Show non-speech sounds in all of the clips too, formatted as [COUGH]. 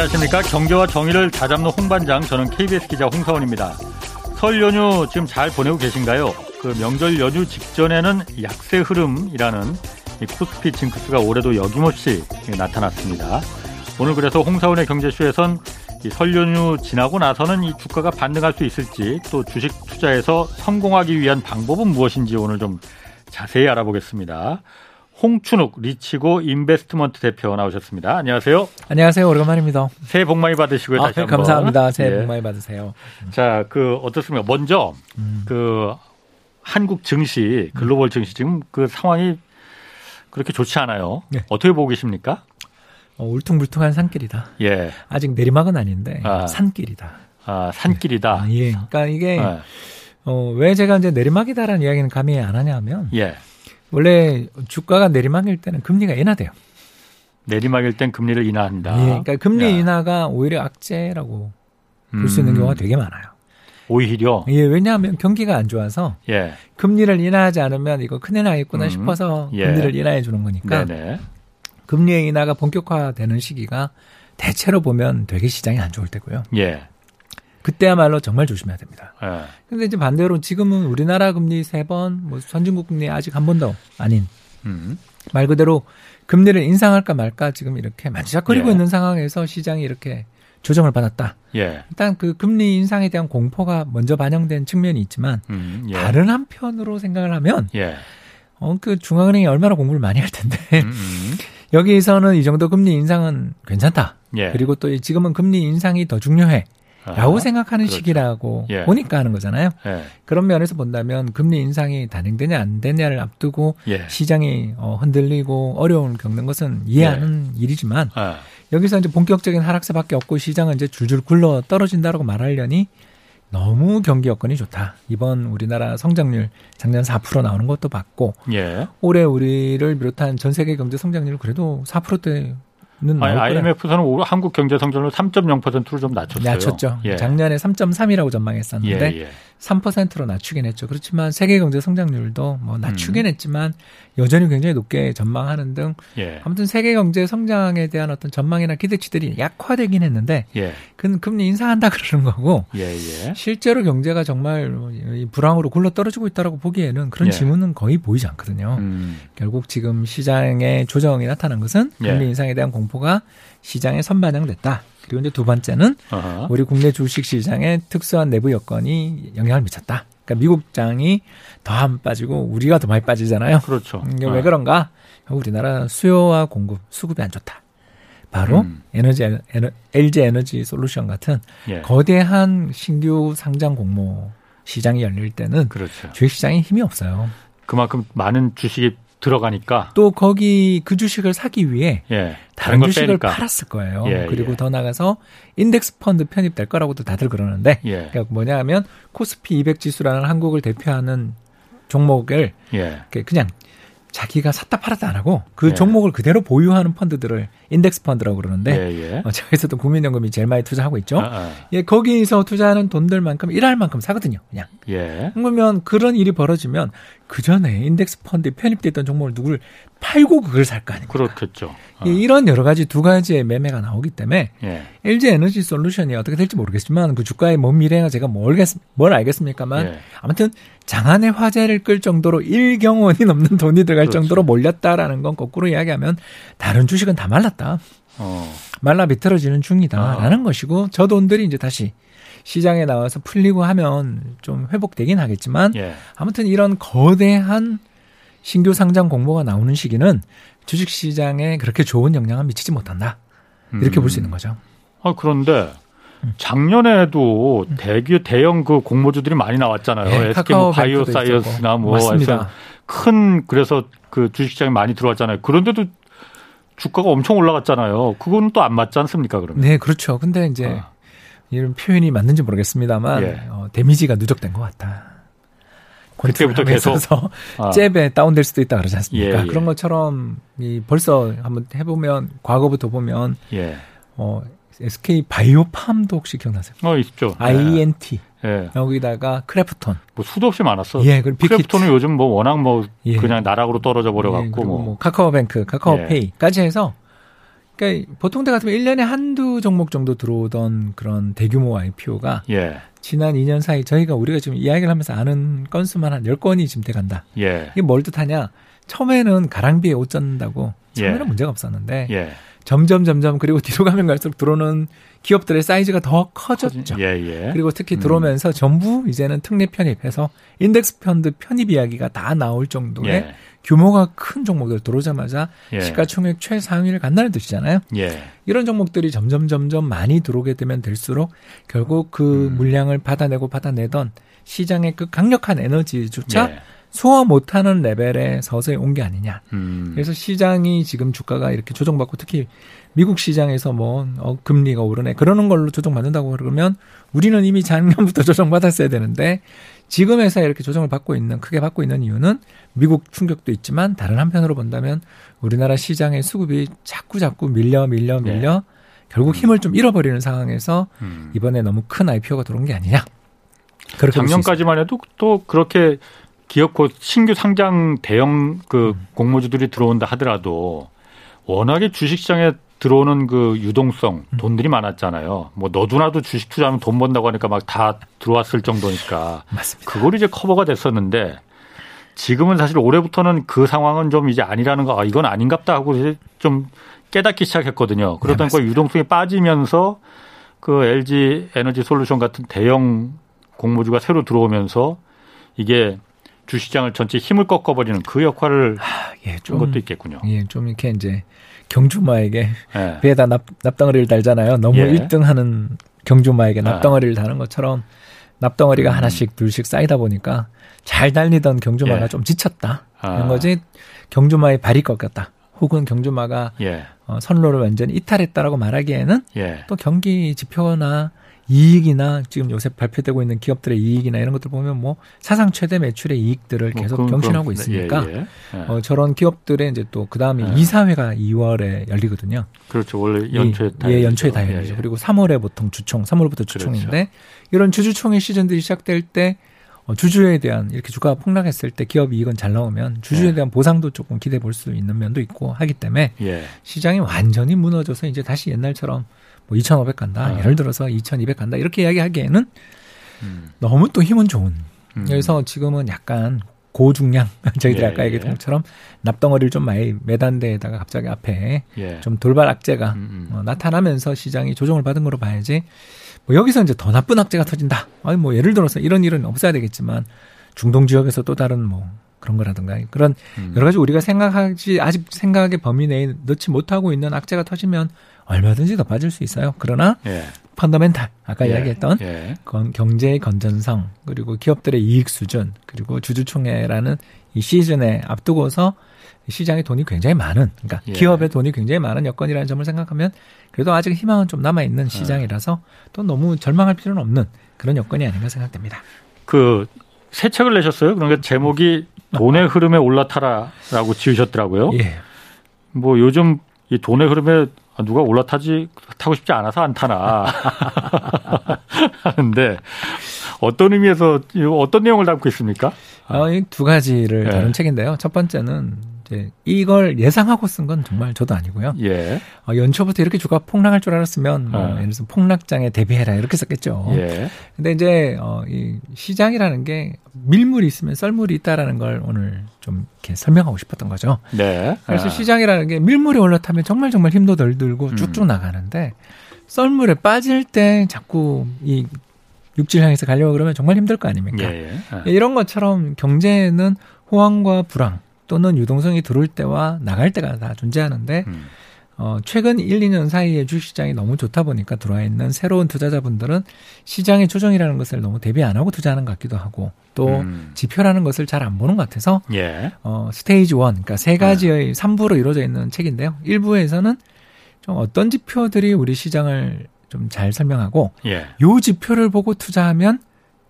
안녕하십니까. 경제와 정의를 다잡는 홍반장, 저는 KBS 기자 홍사원입니다. 설 연휴 지금 잘 보내고 계신가요? 그 명절 연휴 직전에는 약세 흐름이라는 이 코스피 징크스가 올해도 여김없이 나타났습니다. 오늘 그래서 홍사원의 경제쇼에선 설 연휴 지나고 나서는 이 주가가 반등할 수 있을지 또 주식 투자에서 성공하기 위한 방법은 무엇인지 오늘 좀 자세히 알아보겠습니다. 홍춘욱 리치고 인베스트먼트 대표 나오셨습니다. 안녕하세요. 안녕하세요. 오랜만입니다. 새해 복 많이 받으시고요. 아, 한번. 감사합니다. 새해 예. 복 많이 받으세요. 자, 그 어떻습니까? 먼저 음. 그 한국 증시, 글로벌 증시 지금 그 상황이 그렇게 좋지 않아요. 네. 어떻게 보고 계십니까? 어, 울퉁불퉁한 산길이다. 예. 아직 내리막은 아닌데 아. 산길이다. 아, 산길이다. 아, 예. 그러니까 이게 예. 어, 왜 제가 이제 내리막이다라는 이야기는 감히 안 하냐면 예. 원래 주가가 내리막일 때는 금리가 인하돼요. 내리막일 땐 금리를 인하한다. 예. 그러니까 금리 야. 인하가 오히려 악재라고 볼수 있는 음. 경우가 되게 많아요. 오히려 예, 왜냐하면 경기가 안 좋아서 예. 금리를 인하하지 않으면 이거 큰일 나겠구나 음. 싶어서 예. 금리를 인하해 주는 거니까 네네. 금리 인하가 본격화되는 시기가 대체로 보면 되게 시장이 안 좋을 때고요. 예. 그때야말로 정말 조심해야 됩니다. 예. 근데 이제 반대로 지금은 우리나라 금리 세 번, 뭐 선진국 금리 아직 한 번도 아닌 음. 말 그대로 금리를 인상할까 말까 지금 이렇게 만지작거리고 예. 있는 상황에서 시장이 이렇게 조정을 받았다. 예. 일단 그 금리 인상에 대한 공포가 먼저 반영된 측면이 있지만 음. 예. 다른 한편으로 생각을 하면 예. 어, 그 중앙은행이 얼마나 공부를 많이 할 텐데 음, 음. [LAUGHS] 여기서는 이 정도 금리 인상은 괜찮다. 예. 그리고 또 지금은 금리 인상이 더 중요해. 라고 아, 생각하는 그렇죠. 시기라고 예. 보니까 하는 거잖아요. 예. 그런 면에서 본다면 금리 인상이 단행되냐 안 되냐를 앞두고 예. 시장이 어, 흔들리고 어려움을 겪는 것은 이해하는 일이지만 아. 여기서 이제 본격적인 하락세밖에 없고 시장은 이제 줄줄 굴러 떨어진다라고 말하려니 너무 경기 여건이 좋다. 이번 우리나라 성장률 작년 4% 나오는 것도 봤고 예. 올해 우리를 비롯한 전 세계 경제 성장률 그래도 4%대는 아니. IMF에서는 올 한국 경제 성장률 3.0%로 좀 낮췄어요. 낮췄죠. 예. 작년에 3.3이라고 전망했었는데 예, 예. 3%로 낮추긴 했죠. 그렇지만 세계 경제 성장률도 뭐 낮추긴 음. 했지만 여전히 굉장히 높게 전망하는 등 예. 아무튼 세계 경제 성장에 대한 어떤 전망이나 기대치들이 약화되긴 했는데 예. 그건 금리 인상한다 그러는 거고 예, 예. 실제로 경제가 정말 이 불황으로 굴러 떨어지고 있다라고 보기에는 그런 예. 지문은 거의 보이지 않거든요. 음. 결국 지금 시장의 조정이 나타난 것은 예. 금리 인상에 대한 공포가 시장에 선반영됐다. 그리고 이제 두 번째는 어허. 우리 국내 주식 시장에 특수한 내부 여건이 영향을 미쳤다. 그러니까 미국장이 더 안 빠지고 우리가 더 많이 빠지잖아요. 그렇죠. 이게 어. 왜 그런가? 우리나라 수요와 공급, 수급이 안 좋다. 바로 음. 에너지 에너, LG 에너지 솔루션 같은 예. 거대한 신규 상장 공모 시장이 열릴 때는 그렇죠. 주식 시장에 힘이 없어요. 그만큼 많은 주식이 들어가니까 또 거기 그 주식을 사기 위해 예. 다른 걸 주식을 빼니까. 팔았을 거예요. 예, 그리고 예. 더 나가서 인덱스 펀드 편입될 거라고도 다들 그러는데 예. 그러니까 뭐냐 하면 코스피 200 지수라는 한국을 대표하는 종목을 예. 그냥 자기가 샀다 팔았다 안 하고 그 예. 종목을 그대로 보유하는 펀드들을 인덱스 펀드라고 그러는데. 어, 저에서도 국민연금이 제일 많이 투자하고 있죠. 아, 아. 예, 거기서 투자하는 돈들만큼 일할 만큼 사거든요. 그냥. 예. 그러면 그런 일이 벌어지면 그 전에 인덱스 펀드에 편입됐던 종목을 누구를 팔고 그걸 살 거 아닙니까? 그렇겠죠. 어. 예, 이런 여러 가지 두 가지의 매매가 나오기 때문에 예. LG 에너지 솔루션이 어떻게 될지 모르겠지만 그 주가의 먼 미래가 제가 뭘, 알겠, 뭘 알겠습니까만 예. 아무튼 장안의 화제를 끌 정도로 1경 원이 넘는 돈이 들어갈 그렇죠. 정도로 몰렸다라는 건 거꾸로 이야기하면 다른 주식은 다 말랐다. 어. 말라 비틀어지는 중이다라는 아. 것이고 저 돈들이 이제 다시 시장에 나와서 풀리고 하면 좀 회복되긴 하겠지만 예. 아무튼 이런 거대한 신규 상장 공모가 나오는 시기는 주식 시장에 그렇게 좋은 영향을 미치지 못한다. 이렇게 음. 볼수 있는 거죠. 아, 그런데 작년에도 대기 대형 그 공모주들이 많이 나왔잖아요. 예, SK 뭐 바이오사이언스나. 뭐 맞습니다. 큰 그래서 그 주식시장에 많이 들어왔잖아요. 그런데도 주가가 엄청 올라갔잖아요. 그건 또 안 맞지 않습니까? 그러면? 네, 그렇죠. 근데 이제 아. 이런 표현이 맞는지 모르겠습니다만 예. 어, damage가 누적된 것 같다. 그때부터 계속 서 아. 잽에 다운될 수도 있다 그러지 않습니까? 예, 예. 그런 것처럼 이 벌써 한번 해보면 과거부터 보면 예. 어, SK 바이오팜도 혹시 기억나세요? 어 있죠. IET 예. 여기다가 크래프톤 뭐 수도 없이 많았어. 예, 그리고 빅히트. 크래프톤은 요즘 뭐 워낙 뭐 예. 그냥 나락으로 떨어져 버려 예, 갖고 뭐. 뭐 카카오뱅크, 카카오페이까지 해서 그러니까 보통 때 같으면 1년에 한두 종목 정도 들어오던 그런 대규모 IPO가 예. 지난 2년 사이 저희가 우리가 지금 이야기를 하면서 아는 건수만 한 10건이 지금 돼 간다. 예. 이게 뭘 뜻하냐? 처음에는 가랑비에 옷 젖는다고 처음에는 예. 문제가 없었는데 예. 점점 점점 그리고 뒤로 가면 갈수록 들어오는 기업들의 사이즈가 더 커졌죠. 예, 예. 그리고 특히 음. 들어오면서 전부 이제는 특례 편입해서 인덱스 펀드 편입 이야기가 다 나올 정도의 예. 규모가 큰 종목들 들어오자마자 예. 시가총액 최상위를 간다는 뜻이잖아요. 예. 이런 종목들이 점점 점점 많이 들어오게 되면 될수록 결국 그 음. 물량을 받아내고 받아내던 시장의 그 강력한 에너지조차 예. 소화 못하는 레벨에 서서히 온 게 아니냐. 음. 그래서 시장이 지금 주가가 이렇게 조정받고 특히 미국 시장에서 뭐 어, 금리가 오르네 그러는 걸로 조정받는다고 그러면 우리는 이미 작년부터 [LAUGHS] 조정받았어야 되는데 지금에서 이렇게 조정을 받고 있는 크게 받고 있는 이유는 미국 충격도 있지만 다른 한편으로 본다면 우리나라 시장의 수급이 자꾸 자꾸 밀려 밀려 밀려 결국 힘을 좀 잃어버리는 상황에서 음. 이번에 너무 큰 IPO가 들어온 게 아니냐. 그렇게 작년까지만 해도 또 그렇게 기업 곧 신규 상장 대형 그 음. 공모주들이 들어온다 하더라도 워낙에 주식시장에 들어오는 그 유동성 음. 돈들이 많았잖아요. 뭐 너도나도 주식 투자하면 돈 번다고 하니까 막 다 들어왔을 정도니까 있- [LAUGHS] 맞습니다. 그걸 이제 커버가 됐었는데 지금은 사실 올해부터는 그 상황은 좀 이제 아니라는 거, 아, 이건 아닌갑다 하고 이제 좀 깨닫기 시작했거든요. 그러다 네, 보니까 유동성이 빠지면서 그 LG 에너지 솔루션 같은 대형 공모주가 새로 들어오면서 이게 주시장을 전체 힘을 꺾어버리는 그 역할을 아, 예, 한좀 것도 있겠군요. 예, 좀 이렇게 이제 경주마에게 예. 배에다 납, 납덩어리를 달잖아요. 너무 예. 1등 하는 경주마에게 아. 납덩어리를 다는 것처럼 납덩어리가 하나씩 둘씩 쌓이다 보니까 잘 달리던 경주마가 음. 예. 좀 지쳤다. 아. 이런 거지 경주마의 발이 꺾였다. 혹은 경주마가 예. 어, 선로를 완전히 이탈했다라고 말하기에는 예. 또 경기 지표나 이익이나 지금 요새 발표되고 있는 기업들의 이익이나 이런 것들 보면 뭐 사상 최대 매출의 이익들을 뭐 계속 그건 경신하고 그럼- 있으니까 예, 예. 예. 어, 저런 기업들의 이제 또 그 다음에 예. 이사회가 2월에 열리거든요. 그렇죠. 원래 연초에 다 예, 열리죠. 연초에 다 예, 열리죠. 예. 그리고 3월에 보통 주총, 3월부터 주총인데 그렇죠. 이런 주주총회 시즌들이 시작될 때 어, 주주에 대한 이렇게 주가가 폭락했을 때 기업 이익은 잘 나오면 주주에 예. 대한 보상도 조금 기대해 볼수 있는 면도 있고 하기 때문에 예. 시장이 완전히 무너져서 이제 다시 옛날처럼 뭐 2,500 간다. 아. 예를 들어서 2,200 간다. 이렇게 이야기하기에는 음. 너무 또 힘은 좋은. 음. 그래서 지금은 약간 고중량 [LAUGHS] 저희들이 예, 아까 예. 얘기했던 것처럼 납덩어리를 좀 많이 매단 데에다가 갑자기 앞에 예. 좀 돌발 악재가 음, 음. 어, 나타나면서 시장이 조정을 받은 거로 봐야지. 뭐 여기서 이제 더 나쁜 악재가 터진다. 아니 뭐 예를 들어서 이런 일은 없어야 되겠지만 중동 지역에서 또 다른 뭐 그런 거라든가 그런 음. 여러 가지 우리가 생각하지 아직 생각의 범위 내에 넣지 못하고 있는 악재가 터지면 얼마든지 더 빠질 수 있어요. 그러나 예. 펀더멘탈 아까 예. 이야기했던 예. 건- 경제의 건전성 그리고 기업들의 이익 수준 그리고 주주총회라는 이 시즌에 앞두고서 시장에 돈이 굉장히 많은 그러니까 예. 기업의 돈이 굉장히 많은 여건이라는 점을 생각하면 그래도 아직 희망은 좀 남아 있는 시장이라서 또 너무 절망할 필요는 없는 그런 여건이 아닌가 생각됩니다. 그 새 책을 내셨어요. 그러니까 제목이 돈의 흐름에 올라타라라고 지으셨더라고요. 예. 뭐 요즘 이 돈의 흐름에 아, 누가 올라타지 타고 싶지 않아서 안 타나 [LAUGHS] 하는데 어떤 의미에서 이 어떤 내용을 담고 있습니까? 어, 이두 가지를 예. 다룬 책인데요. 첫 번째는 이제 이걸 예상하고 쓴 건 정말 저도 아니고요. 예, 어, 연초부터 이렇게 주가 폭락할 줄 알았으면 뭐 어. 예를 들어서 폭락장에 대비해라 이렇게 썼겠죠. 예, 근데 이제 어, 이 시장이라는 게 밀물이 있으면 썰물이 있다라는 걸 오늘 좀 이렇게 설명하고 싶었던 거죠. 네. 그래서 아, 시장이라는 게 밀물에 올라타면 정말 정말 힘도 덜 들고 음. 쭉쭉 나가는데 썰물에 빠질 때 자꾸 이 육질 향해서 가려고 그러면 정말 힘들 거 아닙니까? 예, 예. 아, 이런 것처럼 경제에는 호황과 불황 또는 유동성이 들어올 때와 나갈 때가 다 존재하는데 음, 어, 최근 1, 2년 사이에 주식시장이 너무 좋다 보니까 들어와 있는 새로운 투자자분들은 시장의 조정이라는 것을 너무 대비 안 하고 투자하는 것 같기도 하고 또 음. 지표라는 것을 잘 안 보는 것 같아서 예, 어, 스테이지 1, 그러니까 세 가지의 3부로 이루어져 있는 책인데요. 1부에서는 좀 어떤 지표들이 우리 시장을 좀 잘 설명하고 예. 요 지표를 보고 투자하면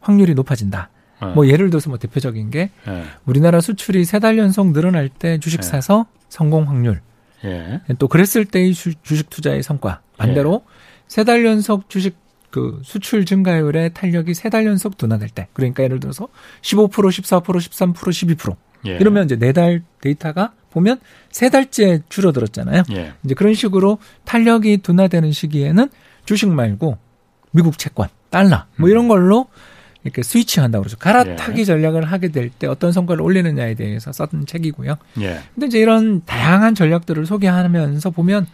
확률이 높아진다. 어, 뭐 예를 들어서 뭐 대표적인 게 예, 우리나라 수출이 세 달 연속 늘어날 때 주식 네. 사서 성공 확률. 예, 또 그랬을 때의 주, 식 투자의 성과. 반대로 세 달 연속 주식 그 수출 증가율의 탄력이 세 달 연속 둔화될 때. 그러니까 예를 들어서 15%, 14%, 13%, 12%. 예. 이러면 이제 네 달 데이터가 보면 세 달째 줄어들었잖아요. 예. 이제 그런 식으로 탄력이 둔화되는 시기에는 주식 말고 미국 채권, 달러 뭐 이런 걸로 이렇게 스위칭한다고 그러죠. 갈아타기 예. 전략을 하게 될 때 어떤 성과를 올리느냐에 대해서 썼던 책이고요. 예. 근데 이제 이런 다양한 전략들을 소개하면서 보면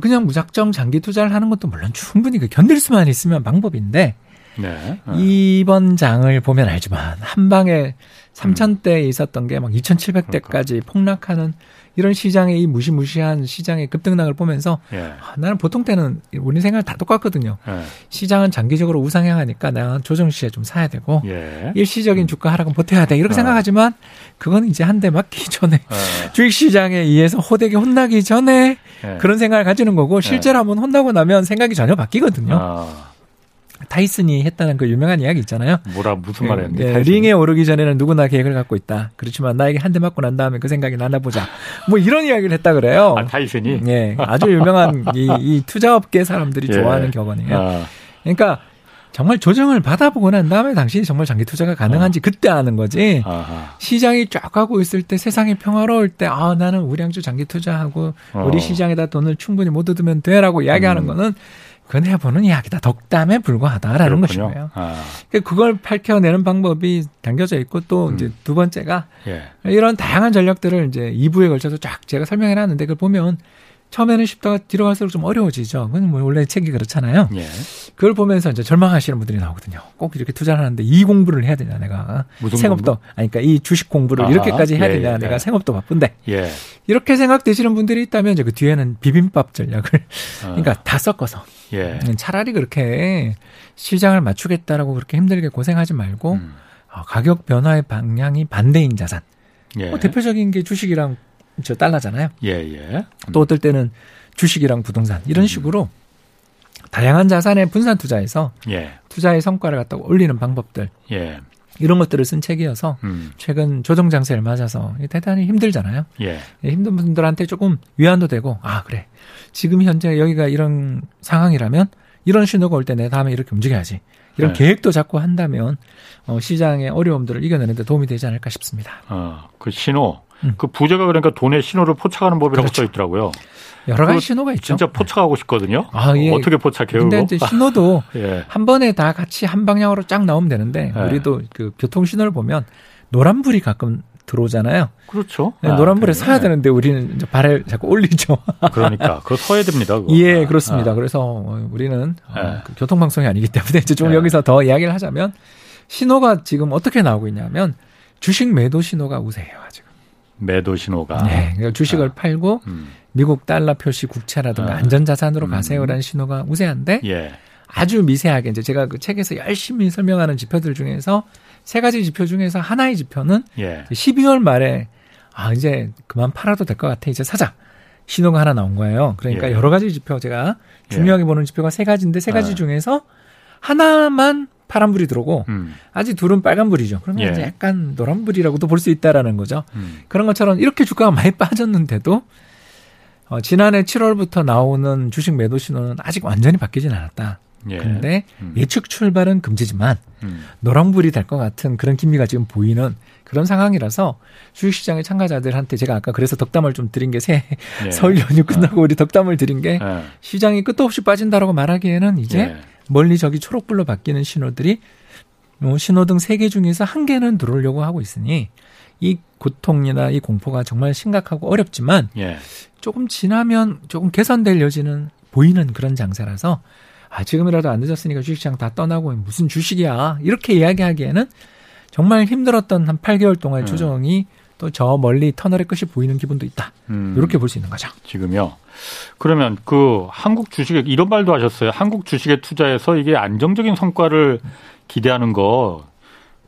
그냥 무작정 장기 투자를 하는 것도 물론 충분히 그 견딜 수만 있으면 방법인데 네. 어. 이번 장을 보면 알지만 한 방에 3천대에 있었던 게 막 2,700대까지 폭락하는 이런 시장의 이 무시무시한 시장의 급등락을 보면서 예. 아, 나는 보통 때는 우리 생각 다 똑같거든요. 예. 시장은 장기적으로 우상향하니까 내가 조정 시에 좀 사야 되고 예. 일시적인 주가 하락은 버텨야 돼 이렇게 어. 생각하지만 그건 이제 한 대 맞기 전에 어. [LAUGHS] 주식 시장에 의해서 호되게 혼나기 전에 예. 그런 생각을 가지는 거고 실제로 한번 혼나고 나면 생각이 전혀 바뀌거든요. 아, 타이슨이 했다는 그 유명한 이야기 있잖아요. 뭐라 무슨 말 했는데? 예, 타이슨이? 링에 오르기 전에는 누구나 계획을 갖고 있다. 그렇지만 나에게 한 대 맞고 난 다음에 그 생각이 나나 보자. 뭐 이런 이야기를 했다 그래요. 아, 타이슨이? 예, 아주 유명한 이, 이 투자업계 사람들이 예. 좋아하는 격언이에요. 아, 그러니까 정말 조정을 받아보고 난 다음에 당신이 정말 장기 투자가 가능한지 그때 아는 거지. 아하. 시장이 쫙 가고 있을 때 세상이 평화로울 때 아 나는 우량주 장기 투자하고 어. 우리 시장에다 돈을 충분히 묻어두면 돼라고 이야기하는 음. 거는 그건 해보는 이야기다 덕담에 불과하다라는 그렇군요. 것이고요. 아, 그러니까 그걸 밝혀내는 방법이 담겨져 있고 또 음. 이제 두 번째가 예. 이런 다양한 전략들을 이제 2부에 걸쳐서 쫙 제가 설명해 놨는데 그걸 보면 처음에는 쉽다가 뒤로 갈수록 좀 어려워지죠. 그건 뭐 원래 책이 그렇잖아요. 예. 그걸 보면서 이제 절망하시는 분들이 나오거든요. 꼭 이렇게 투자를 하는데 이 공부를 해야 되냐 내가 생업도 아니 그러니까 이 주식 공부를 아하, 이렇게까지 해야 예, 되냐 예, 내가 예. 생업도 바쁜데 예. 이렇게 생각되시는 분들이 있다면 이제 그 뒤에는 비빔밥 전략을 어, 그러니까 다 섞어서 예. 차라리 그렇게 시장을 맞추겠다라고 그렇게 힘들게 고생하지 말고 음. 어, 가격 변화의 방향이 반대인 자산. 예. 뭐 대표적인 게 주식이랑 저 달러잖아요. 예, 예. 또 어떨 때는 주식이랑 부동산 음. 이런 식으로 다양한 자산에 분산 투자해서 예. 투자의 성과를 갖다가 올리는 방법들 예. 이런 것들을 쓴 책이어서 음. 최근 조정 장세를 맞아서 대단히 힘들잖아요. 예. 예, 힘든 분들한테 조금 위안도 되고 아 그래 지금 현재 여기가 이런 상황이라면 이런 신호가 올 때 내 다음에 이렇게 움직여야지 이런 네. 계획도 잡고 한다면 어, 시장의 어려움들을 이겨내는데 도움이 되지 않을까 싶습니다. 어, 그 신호. 음. 그 부제가 그러니까 돈의 신호를 포착하는 법이라고 그렇죠. 써 있더라고요. 여러 가지 신호가 있죠. 진짜 포착하고 싶거든요. 아, 예. 어떻게 포착해요? 근데? 이제 신호도 [LAUGHS] 예. 한 번에 다 같이 한 방향으로 쫙 나오면 되는데 네. 우리도 그 교통 신호를 보면 노란불이 가끔 들어오잖아요. 그렇죠. 네, 아, 노란불에 그래요? 서야 되는데 우리는 이제 발을 자꾸 올리죠. [LAUGHS] 그러니까 그거 서야 됩니다. 그거. 예, 아, 그렇습니다. 아. 그래서 어, 우리는 어, 네. 그 교통방송이 아니기 때문에 이제 좀 네. 여기서 더 이야기를 하자면 신호가 지금 어떻게 나오고 있냐면 주식 매도 신호가 우세해요 지금. 매도 신호가. 네, 그러니까 주식을 아. 팔고 음. 미국 달러 표시 국채라든가 아. 안전자산으로 음. 가세요라는 신호가 우세한데 예. 아주 미세하게 이제 제가 그 책에서 열심히 설명하는 지표들 중에서 세 가지 지표 중에서 하나의 지표는 예. 12월 말에 아 이제 그만 팔아도 될 것 같아 이제 사자 신호가 하나 나온 거예요. 그러니까 예. 여러 가지 지표 제가 중요하게 보는 지표가 세 가지인데 세 가지 아. 중에서 하나만 파란불이 들어오고 음. 아직 둘은 빨간불이죠. 그러면 예. 이제 약간 노란불이라고도 볼 수 있다라는 거죠. 음. 그런 것처럼 이렇게 주가가 많이 [LAUGHS] 빠졌는데도 어, 지난해 7월부터 나오는 주식 매도 신호는 아직 완전히 바뀌진 않았다. 예. 근데 음. 예측 출발은 금지지만 음. 노란불이 될 것 같은 그런 기미가 지금 보이는 그런 상황이라서 주식시장의 참가자들한테 제가 아까 그래서 덕담을 좀 드린 게새 예. [LAUGHS] 설 연휴 끝나고 우리 덕담을 드린 게 예. 시장이 끝도 없이 빠진다라고 말하기에는 이제 예. 멀리 저기 초록불로 바뀌는 신호들이 뭐 신호등 세 개 중에서 한 개는 들어오려고 하고 있으니 이 고통이나 이 공포가 정말 심각하고 어렵지만 예. 조금 지나면 조금 개선될 여지는 보이는 그런 장세라서 아 지금이라도 안 늦었으니까 주식시장 다 떠나고 무슨 주식이야 이렇게 이야기하기에는 정말 힘들었던 한 8개월 동안의 음. 조정이 또저 멀리 터널의 끝이 보이는 기분도 있다 음. 이렇게 볼 수 있는 거죠. 지금요. 그러면 그 한국 주식에 이런 말도 하셨어요. 한국 주식에 투자해서 이게 안정적인 성과를 기대하는 거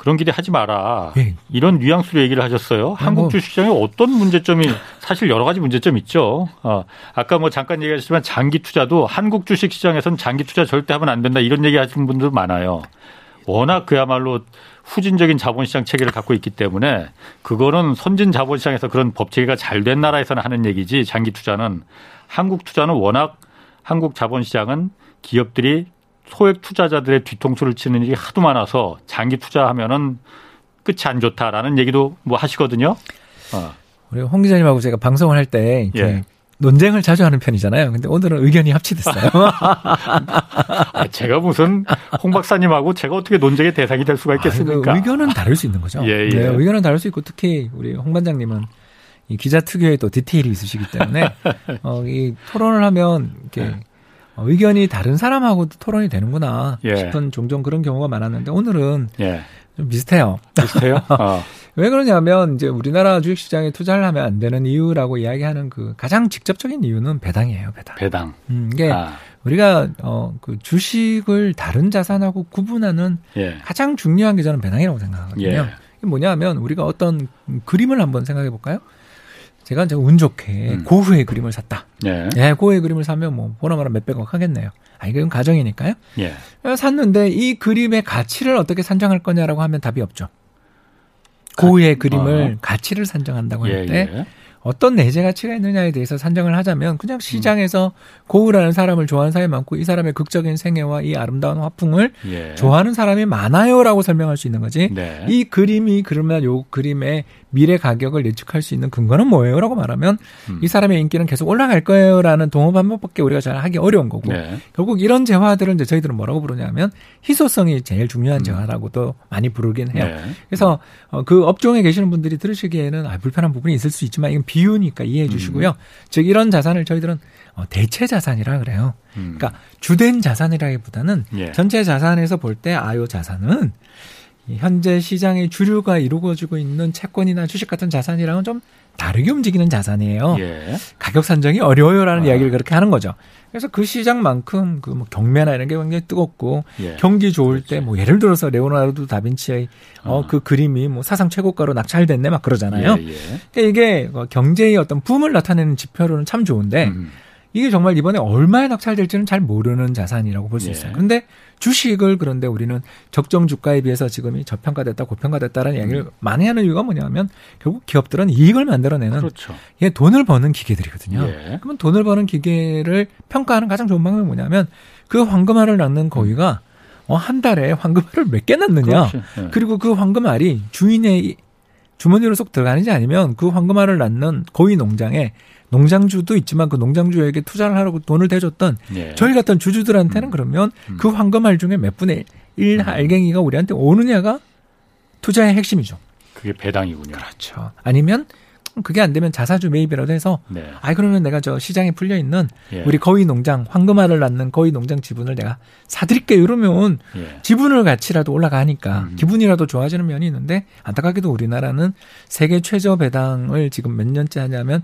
그런 기대 하지 마라. 예. 이런 뉘앙스로 얘기를 하셨어요. 한국 뭐. 주식시장에 어떤 문제점이 사실 여러 가지 문제점 있죠. 어, 아까 뭐 잠깐 얘기하셨지만 장기 투자도 한국 주식 시장에서는 장기 투자 절대 하면 안 된다 이런 얘기 하시는 분들 많아요. 워낙 그야말로 후진적인 자본시장 체계를 갖고 있기 때문에 그거는 선진 자본시장에서 그런 법 체계가 잘 된 나라에서는 하는 얘기지 장기 투자는 한국 투자는 워낙 한국 자본시장은 기업들이 소액 투자자들의 뒤통수를 치는 일이 하도 많아서 장기 투자하면은 끝이 안 좋다라는 얘기도 뭐 하시거든요. 어. 우리 홍 기자님하고 제가 방송을 할때 예. 논쟁을 자주 하는 편이잖아요. 근데 오늘은 의견이 합치됐어요. [LAUGHS] 아, 제가 무슨 홍 박사님하고 제가 어떻게 논쟁의 대상이 될 수가 있겠습니까? 아, 의견은 다를 수 있는 거죠. 예, 예. 네, 의견은 다를 수 있고 특히 우리 홍 반장님은 이 기자 특유의 또 디테일이 있으시기 때문에 [LAUGHS] 어, 이 토론을 하면 이렇게 네. 어, 의견이 다른 사람하고도 토론이 되는구나 예. 싶은 종종 그런 경우가 많았는데 오늘은 예. 좀 비슷해요. 비슷해요? [LAUGHS] 어. 왜 그러냐면 이제 우리나라 주식시장에 투자를 하면 안 되는 이유라고 이야기하는 그 가장 직접적인 이유는 배당이에요, 배당. 배당. 음, 이게 아, 우리가 어그 주식을 다른 자산하고 구분하는 예. 가장 중요한 게 저는 배당이라고 생각하거든요. 예. 이게 뭐냐면 우리가 어떤 그림을 한번 생각해 볼까요? 제가 이제 운 좋게 음. 고흐의 그림을 샀다. 예. 예, 고흐의 그림을 사면 뭐 보나마나 몇백억 하겠네요. 아, 이건 가정이니까요. 예. 어, 샀는데 이 그림의 가치를 어떻게 산정할 거냐라고 하면 답이 없죠. 고흐의 그림을 가치를 산정한다고 아, 예. 할때 예. 어떤 내재 가치가 있느냐에 대해서 산정을 하자면 그냥 시장에서 고흐라는 사람을 좋아하는 사람이 많고 이 사람의 극적인 생애와 이 아름다운 화풍을 예. 좋아하는 사람이 많아요라고 설명할 수 있는 거지. 네. 이 그림이 그러면 요 그림의 미래 가격을 예측할 수 있는 근거는 뭐예요 라고 말하면 음. 이 사람의 인기는 계속 올라갈 거예요 라는 동호 반복밖에 우리가 잘 하기 어려운 거고 네. 결국 이런 재화들은 이제 저희들은 뭐라고 부르냐면 희소성이 제일 중요한 재화라고도 많이 부르긴 해요. 음. 네. 그래서 어, 그 업종에 계시는 분들이 들으시기에는 아, 불편한 부분이 있을 수 있지만 이건 비유니까 이해해 주시고요. 음. 즉 이런 자산을 저희들은 어, 대체 자산이라 그래요. 음. 그러니까 주된 자산이라기보다는 예. 전체 자산에서 볼 때 아요 자산은 이 현재 시장의 주류가 이루어지고 있는 채권이나 주식 같은 자산이랑은 좀 다르게 움직이는 자산이에요. 예. 가격 산정이 어려워요라는 아. 이야기를 그렇게 하는 거죠. 그래서 그 시장만큼 그 뭐 경매나 이런 게 굉장히 뜨겁고 예. 경기 좋을 때 뭐 예를 들어서 레오나르도 다빈치의 어 아. 그 그림이 뭐 사상 최고가로 낙찰됐네 막 그러잖아요. 예. 예. 그러니까 이게 어, 경제의 어떤 붐을 나타내는 지표로는 참 좋은데 음. 이게 정말 이번에 얼마에 낙찰될지는 잘 모르는 자산이라고 볼수 예. 있어요. 그런데 주식을 그런데 우리는 적정 주가에 비해서 지금이 저평가됐다 고평가됐다라는 이야기를 많이 하는 이유가 뭐냐면 결국 기업들은 이익을 만들어내는 그렇죠. 이게 돈을 버는 기계들이거든요. 예. 그러면 돈을 버는 기계를 평가하는 가장 좋은 방법이 뭐냐면 그 황금알을 낳는 거위가 어, 한 달에 황금알을 몇 개 낳느냐. 예. 그리고 그 황금알이 주인의 주머니로 쏙 들어가는지 아니면 그 황금알을 낳는 거위 농장에 농장주도 있지만 그 농장주에게 투자를 하라고 돈을 대줬던 예. 저희 같은 주주들한테는 음. 그러면 음. 그 황금알 중에 몇 분의 1 알갱이가 우리한테 오느냐가 투자의 핵심이죠. 그게 배당이군요. 그렇죠. 아니면 그게 안 되면 자사주 매입이라도 해서 네. 아이 그러면 내가 저 시장에 풀려 있는 예. 우리 거위 농장 황금알을 낳는 거위 농장 지분을 내가 사드릴게요. 이러면 예. 지분을 가치라도 올라가니까 음. 기분이라도 좋아지는 면이 있는데 안타깝게도 우리나라는 세계 최저 배당을 지금 몇 년째 하냐면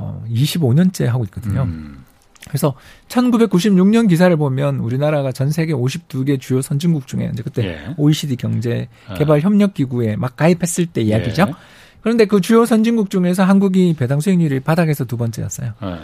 어 25년째 하고 있거든요. 음. 그래서 1996년 기사를 보면 우리나라가 전 세계 52개 주요 선진국 중에 이제 그때 예. OECD 경제 아. 개발 협력 기구에 막 가입했을 때 이야기죠. 예. 그런데 그 주요 선진국 중에서 한국이 배당 수익률이 바닥에서 두 번째였어요. 예.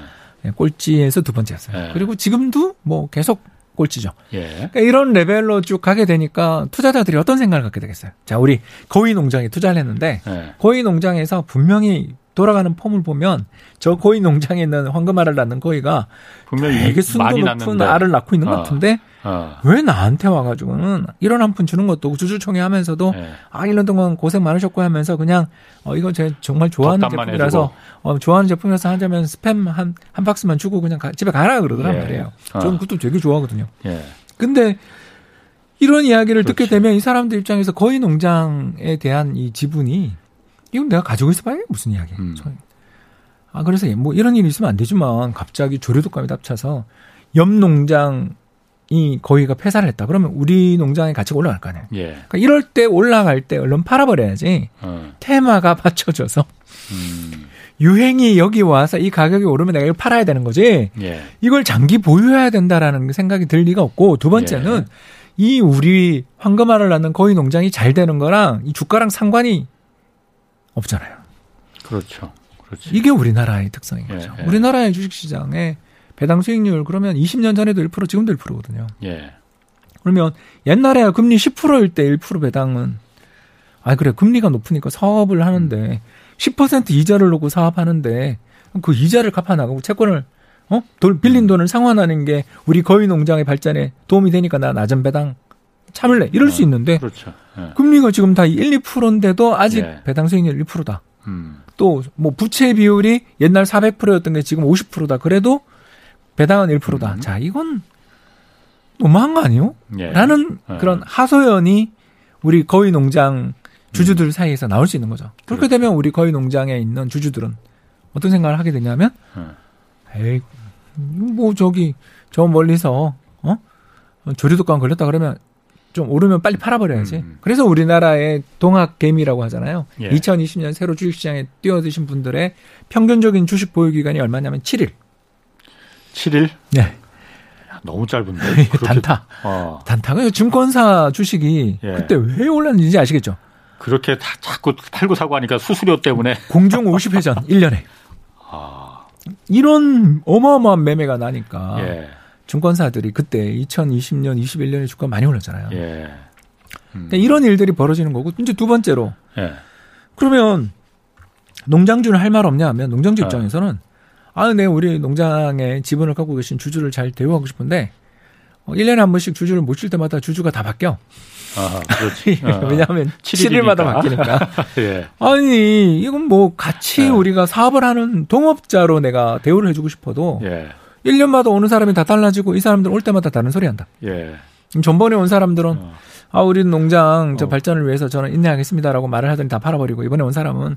예, 꼴찌에서 두 번째였어요. 예. 그리고 지금도 뭐 계속 꼴찌죠. 예. 그러니까 이런 레벨로 쭉 가게 되니까 투자자들이 어떤 생각을 갖게 되겠어요? 자, 우리 거위 농장에 투자를 했는데 예. 거위 농장에서 분명히 돌아가는 폼을 보면 저 거위 농장에 있는 황금알을 낳는 거위가 분명히 되게 순도 높은. 알을 낳고 있는 것 어. 같은데 어. 왜 나한테 와가지고는 이런 한 푼 주는 것도 주주총회 하면서도 예. 아 1년 동안 고생 많으셨고 하면서 그냥 어 이거 제 정말 좋아하는 제품이라서 어 좋아하는 제품이라서 하자면 스팸 한 한 박스만 주고 그냥 가- 집에 가라 그러더란 예. 말이에요. 어. 저는 그것도 되게 좋아하거든요. 예. 근데 이런 이야기를 듣게 그렇지. 되면 이 사람들 입장에서 거의 농장에 대한 이 지분이 이건 내가 가지고 있어봐야 무슨 이야기야. 음. 저- 아 그래서 뭐 이런 일이 있으면 안 되지만 갑자기 조류 독감이 닥쳐서 옆 농장이 거기가 폐사를 했다. 그러면 우리 농장의 가치가 올라갈 거 아니에요. 예. 그러니까 이럴 때 올라갈 때 얼른 팔아버려야지. 어. 테마가 [LAUGHS] 받쳐져서 음. 유행이 여기 와서 이 가격이 오르면 내가 이걸 팔아야 되는 거지. 예. 이걸 장기 보유해야 된다라는 생각이 들 리가 없고 두 번째는 예. 이 우리 황금알을 낳는 거위 농장이 잘 되는 거랑 이 주가랑 상관이 없잖아요. 그렇죠. 그렇지. 이게 우리나라의 특성인 예, 거죠. 예. 우리나라의 주식시장의 배당 수익률 그러면 20년 전에도 1% 지금도 1%거든요. 예. 그러면 옛날에 금리 10%일 때 1% 배당은 아 그래 금리가 높으니까 사업을 하는데 10% 이자를 놓고 사업하는데 그 이자를 갚아 나가고 채권을 어? 돌 빌린 돈을 상환하는 게 우리 거위 농장의 발전에 도움이 되니까 나 낮은 배당 참을래 이럴 수 어, 있는데 그렇죠. 예. 금리가 지금 다 1, 2%인데도 아직 예. 배당 수익률 1%다. 음. 아직도 뭐 부채 비율이 옛날 400%였던 게 지금 50%다. 그래도 배당은 1%다. 음. 자, 이건 너무한 거 아니요? 예. 라는 예. 그런 하소연이 우리 거위 농장 주주들 사이에서 나올 수 있는 거죠. 그렇게 음. 그렇죠. 되면 우리 거위 농장에 있는 주주들은 어떤 생각을 하게 되냐면, 음. 에이, 뭐 저기 저 멀리서 어 조류독감 걸렸다 그러면 좀 오르면 빨리 팔아버려야지. 음. 그래서 우리나라의 동학개미라고 하잖아요. 예. 2020년 새로 주식시장에 뛰어드신 분들의 평균적인 주식 보유 기간이 얼마냐면 7일. 7일? 네. 너무 짧은데. [LAUGHS] 단타. 어. 단타 가 증권사 주식이 예. 그때 왜 올랐는지 아시겠죠? 그렇게 다 자꾸 팔고 사고 하니까 수수료 때문에. 공중 50회전 1년에. 아. 이런 어마어마한 매매가 나니까 예. 증권사들이 그때 2020년, 21년에 주가 많이 올랐잖아요. 예. 음. 그러니까 이런 일들이 벌어지는 거고 이제 두 번째로 예. 그러면 농장주는 할 말 없냐 하면 농장주 아. 입장에서는 아, 네, 우리 농장에 지분을 갖고 계신 주주를 잘 대우하고 싶은데 어, 1년에 한 번씩 주주를 모실 때마다 주주가 다 바뀌어. 아, 그렇지. 어. [LAUGHS] 왜냐하면 칠일이니까. 7일마다 바뀌니까. [LAUGHS] 예. 아니, 이건 뭐 같이 네. 우리가 사업을 하는 동업자로 내가 대우를 해주고 싶어도 예. 1년마다 오는 사람이 다 달라지고 이 사람들은 올 때마다 다른 소리 한다. 예. 전번에 온 사람들은 어. 아, 우리 농장 저 어. 발전을 위해서 저는 인내하겠습니다라고 말을 하더니 다 팔아버리고 이번에 온 사람은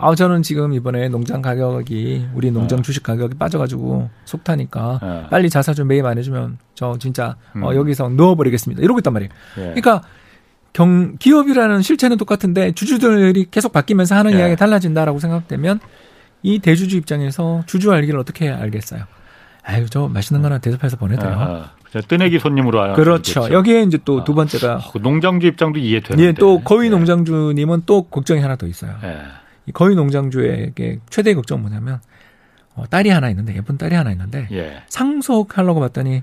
아, 저는 지금 이번에 농장 가격이 우리 농장 어. 주식 가격이 빠져가지고 속 타니까 어. 빨리 자사 좀 매입 안 해주면 저 진짜 어, 음. 여기서 누워버리겠습니다. 이러고 있단 말이에요. 예. 그러니까 경 기업이라는 실체는 똑같은데 주주들이 계속 바뀌면서 하는 예. 이야기가 달라진다라고 생각되면 이 대주주 입장에서 주주 알기를 어떻게 알겠어요? 아유 저 맛있는 거나 대접해서 보내드려. 아, 아. 뜨내기 손님으로 하는 그렇죠. 거겠죠. 여기에 이제 또 아. 두 번째가 그 농장주 입장도 이해되는데. 예, 또 거위 예. 농장주님은 또 걱정이 하나 더 있어요. 예. 이 거위 농장주에게 최대의 걱정은 뭐냐면 어, 딸이 하나 있는데 예쁜 딸이 하나 있는데 예. 상속하려고 봤더니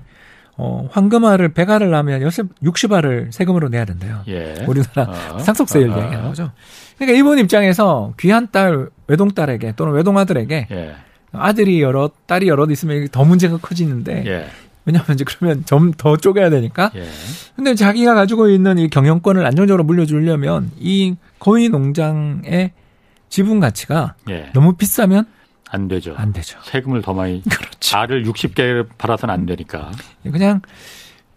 어, 황금알을 100알을 낳으면 60알을 세금으로 내야 된대요. 예. 우리나라 어. 상속세율 아, 얘기하는 거죠. 그러니까 이분 입장에서 귀한 딸 외동딸에게 또는 외동아들에게 예. 아들이 여러 딸이 여러 있으면 더 문제가 커지는데 예. 왜냐하면 이제 그러면 좀 더 쪼개야 되니까. 예. 근데 자기가 가지고 있는 이 경영권을 안정적으로 물려주려면 이 거위 농장의 지분 가치가 예. 너무 비싸면 안 되죠. 안 되죠. 세금을 더 많이 [LAUGHS] 그렇죠. 알을 60개 팔아서는 안 되니까. 그냥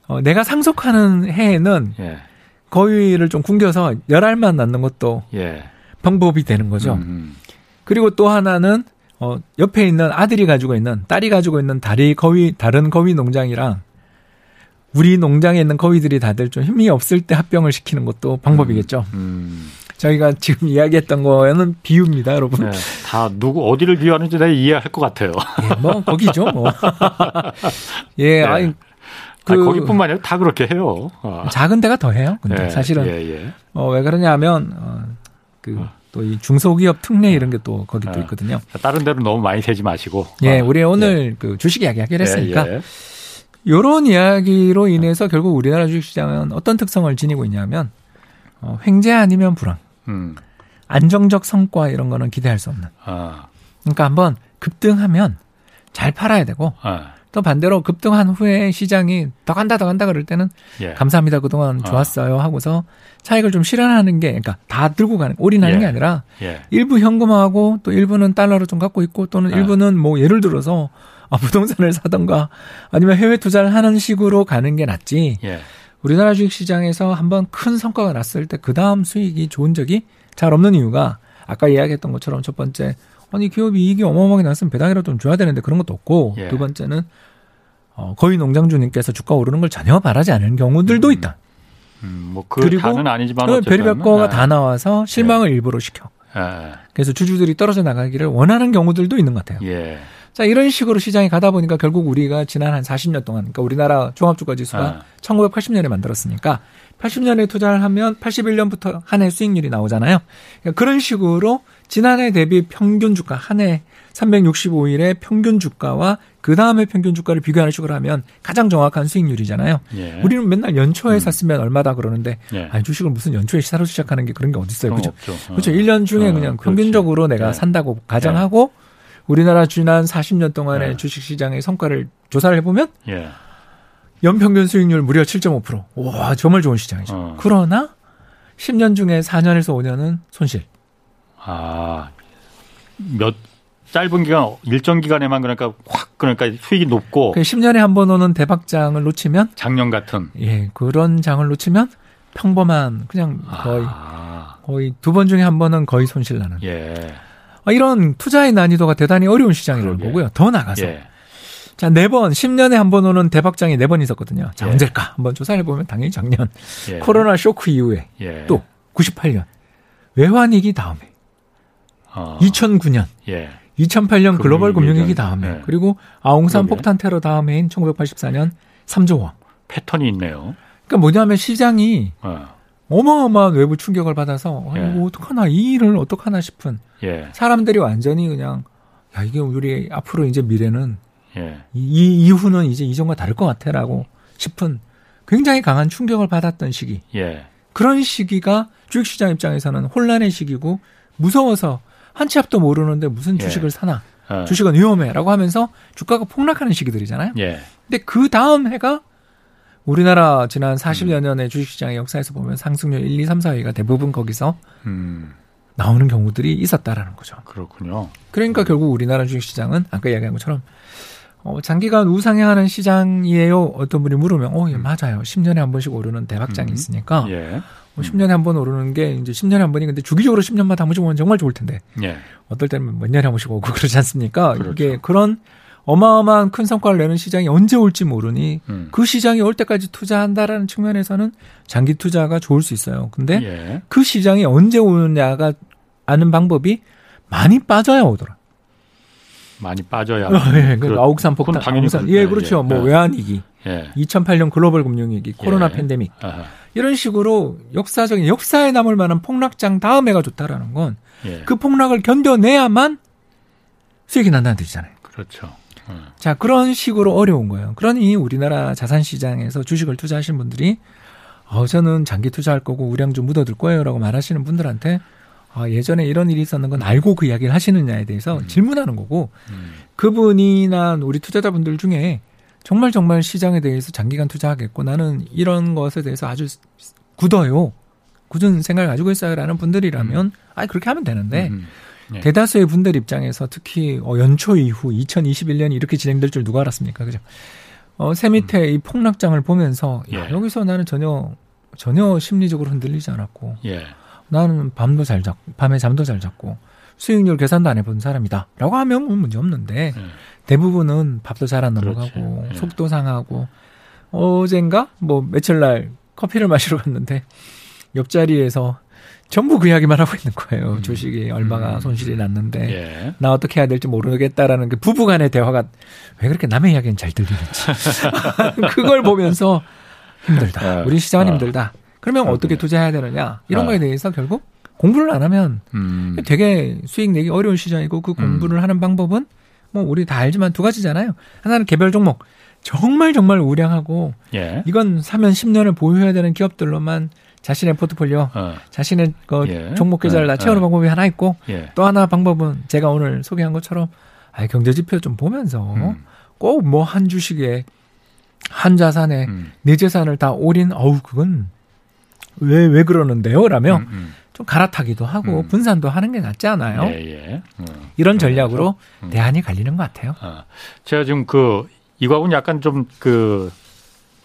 어, 내가 상속하는 해에는 예. 거위를 좀 굶겨서 열알만 낳는 것도 예. 방법이 되는 거죠. 음, 그리고 또 하나는 어, 옆에 있는 아들이 가지고 있는 딸이 가지고 있는 다리 거위 다른 거위 농장이랑 우리 농장에 있는 거위들이 다들 좀 힘이 없을 때 합병을 시키는 것도 방법이겠죠. 음. 저희가 지금 이야기했던 거는 비유입니다, 여러분. 예. 다 누구 어디를 비유하는지 내가 이해할 것 같아요. 예, 뭐 거기죠, 뭐. [LAUGHS] 예, 네. 아니 그 아니, 거기뿐만 아니라 다 그렇게 해요. 아. 작은 데가 더 해요. 근데 예, 사실은 예, 예. 어, 왜 그러냐면 어, 그 또 이 중소기업 특례 이런 게 또 거기 또 아. 있거든요. 다른 데로 너무 많이 세지 마시고. 예, 아, 우리 오늘 그 주식 이야기 하기로 했으니까 예, 예. 요런 이야기로 인해서 결국 우리나라 주식시장은 어떤 특성을 지니고 있냐면 어, 횡재 아니면 불황, 음. 안정적 성과 이런 거는 기대할 수 없는. 아. 그러니까 한번 급등하면 잘 팔아야 되고 아. 또 반대로 급등한 후에 시장이 더 간다 더 간다 그럴 때는 예. 감사합니다 그동안 아. 좋았어요 하고서 차익을 좀 실현하는 게 그러니까 다 들고 가는 올인하는 예. 게 아니라 예. 일부 현금화하고 또 일부는 달러로 좀 갖고 있고 또는 아. 일부는 뭐 예를 들어서 아, 부동산을 사던가 아니면 해외 투자를 하는 식으로 가는 게 낫지 예. 우리나라 주식 시장에서 한번 큰 성과가 났을 때 그 다음 수익이 좋은 적이 잘 없는 이유가 아까 이야기했던 것처럼 첫 번째 아니 기업이 이익이 어마어마하게 났으면 배당이라도 좀 줘야 되는데 그런 것도 없고 예. 두 번째는 어, 거의 농장주님께서 주가 오르는 걸 전혀 바라지 않은 경우들도 음. 있다. 음, 뭐그 그리고 다는 아니지만 그 별의별 거가 예. 다 나와서 실망을 일부러 시켜. 예. 그래서 주주들이 떨어져 나가기를 원하는 경우들도 있는 것 같아요. 예. 자, 이런 식으로 시장이 가다 보니까 결국 우리가 지난 한 40년 동안, 그러니까 우리나라 종합주가 지수가 아. 1980년에 만들었으니까 80년에 투자를 하면 81년부터 한 해 수익률이 나오잖아요. 그러니까 그런 식으로 지난해 대비 평균 주가, 한 해 365일의 평균 주가와 그 다음에 평균 주가를 비교하는 식으로 하면 가장 정확한 수익률이잖아요. 예. 우리는 맨날 연초에 음. 샀으면 얼마다 그러는데, 예. 아니, 주식을 무슨 연초에 사로 시작하는 게 그런 게 어딨어요. 그런 그죠? 어. 그렇죠. 1년 중에 어, 그냥 그렇지. 평균적으로 내가 예. 산다고 가정하고 우리나라 지난 40년 동안의 예. 주식 시장의 성과를 조사를 해보면 예. 연평균 수익률 무려 7.5%. 와, 정말 좋은 시장이죠. 어. 그러나 10년 중에 4년에서 5년은 손실. 아. 몇 짧은 기간 일정 기간에만 그러니까 확 그러니까 수익이 높고 그 10년에 한 번 오는 대박장을 놓치면 작년 같은 예 그런 장을 놓치면 평범한 그냥 거의 아, 거의 두 번 중에 한 번은 거의 손실 나는 예. 아, 이런 투자의 난이도가 대단히 어려운 시장이라고 그러게. 보고요. 더 나가서 예. 자, 네 번, 10년에 한 번 오는 대박장이 네 번 있었거든요. 자, 예. 언제일까? 한번 조사해 보면 당연히 작년 예. 코로나 쇼크 이후에 예. 또 98년 외환위기 다음에 어, 2009년 예. 2008년 글로벌 금융위기 다음에 예. 그리고 아웅산 그러게. 폭탄 테러 다음해인 1984년 3조 원. 패턴이 있네요. 그러니까 뭐냐면 시장이 어. 어마어마한 외부 충격을 받아서 아, 예. 이거 어떡하나 이 일을 어떡하나 싶은 예. 사람들이 완전히 그냥 야 이게 우리 앞으로 이제 미래는 예. 이, 이 이후는 이제 이전과 다를 것 같아라고 싶은 굉장히 강한 충격을 받았던 시기. 예. 그런 시기가 주식시장 입장에서는 혼란의 시기고 무서워서 한 치 앞도 모르는데 무슨 예. 주식을 사나. 어. 주식은 위험해라고 하면서 주가가 폭락하는 시기들이잖아요. 예. 근데 그 다음 해가 우리나라 지난 40여 년의 주식시장의 역사에서 보면 상승률 1, 2, 3, 4위가 대부분 거기서 음. 나오는 경우들이 있었다라는 거죠. 그렇군요. 그러니까 결국 우리나라 주식시장은 아까 이야기한 것처럼 어, 장기간 우상향하는 시장이에요. 어떤 분이 물으면 어, 예, 맞아요. 10년에 한 번씩 오르는 대박장이 음. 있으니까 예. 뭐 10년에 한 번 오르는 게 이제 10년에 한 번이 근데 주기적으로 10년마다 한 번씩 오면 정말 좋을 텐데 예. 어떨 때는 몇 년에 한 번씩 오고 [LAUGHS] 그러지 않습니까? 그렇죠. 이게 그런 어마어마한 큰 성과를 내는 시장이 언제 올지 모르니 음. 그 시장이 올 때까지 투자한다라는 측면에서는 장기 투자가 좋을 수 있어요. 근데 예. 그 시장이 언제 오느냐가 아는 방법이 많이 빠져야 오더라. 많이 빠져야. 예, 그 그렇- 아욱산 그건 폭탄, 당연히 아욱산. 예, 그렇죠. 예. 뭐 예. 외환위기, 예. 2008년 글로벌 금융위기, 코로나 예. 팬데믹 아하. 이런 식으로 역사적인 역사에 남을 만한 폭락장 다음 해가 좋다라는 건그 예. 폭락을 견뎌내야만 수익이 난다는 뜻이잖아요. 그렇죠. 어. 자, 그런 식으로 어려운 거예요. 그러니 우리나라 자산 시장에서 주식을 투자하신 분들이 어, 저는 장기 투자할 거고 우량 좀 묻어둘 거예요라고 말하시는 분들한테 아, 예전에 이런 일이 있었는 건 알고 그 이야기를 하시느냐에 대해서 질문하는 거고 음. 그분이나 우리 투자자분들 중에 정말 정말 시장에 대해서 장기간 투자하겠고 나는 이런 것에 대해서 아주 굳어요. 굳은 생각을 가지고 있어요라는 분들이라면 아 그렇게 하면 되는데 음. 예. 대다수의 분들 입장에서 특히 어, 연초 이후 2021년이 이렇게 진행될 줄 누가 알았습니까? 그죠? 어, 새 밑에 이 폭락장을 보면서 야, 예. 여기서 나는 전혀 전혀 심리적으로 흔들리지 않았고 예. 나는 밤도 잘 잤, 밤에 잠도 잘 잤고 수익률 계산도 안 해본 사람이다라고 하면 뭐 문제 없는데 예. 대부분은 밥도 잘 안 넘어가고. 예. 속도 상하고 어젠가 뭐 며칠 날 커피를 [LAUGHS] 마시러 갔는데 옆자리에서 전부 그 이야기만 하고 있는 거예요. 음. 주식이 얼마가 음. 손실이 났는데 예. 나 어떻게 해야 될지 모르겠다라는 그 부부간의 대화가 왜 그렇게 남의 이야기는 잘 들리는지 [LAUGHS] [LAUGHS] 그걸 보면서 힘들다. 어, 우리 시장은 어. 힘들다. 그러면 어, 어떻게. 투자해야 되느냐 이런 어. 거에 대해서 결국 공부를 안 하면 음. 되게 수익 내기 어려운 시장이고 그 공부를 하는 방법은 뭐 우리 다 알지만 두 가지잖아요. 하나는 개별 종목 정말 정말 우량하고 예. 이건 사면 10년을 보유해야 되는 기업들로만 자신의 포트폴리오, 어. 자신의 그 예. 종목 계좌를 다 예. 채우는 예. 방법이 하나 있고 예. 또 하나 방법은 제가 오늘 소개한 것처럼 아 경제 지표 좀 보면서 음. 꼭뭐 한 주식에 한 자산에 음. 내 재산을 다 올인 어우 그건 왜 왜 그러는데요? 라며 음, 음. 좀 갈아타기도 하고 음. 분산도 하는 게 낫지 않아요? 예, 예. 어. 이런 전략으로 음. 대안이 갈리는 것 같아요. 아, 제가 지금 그 이거하고는 약간 좀 그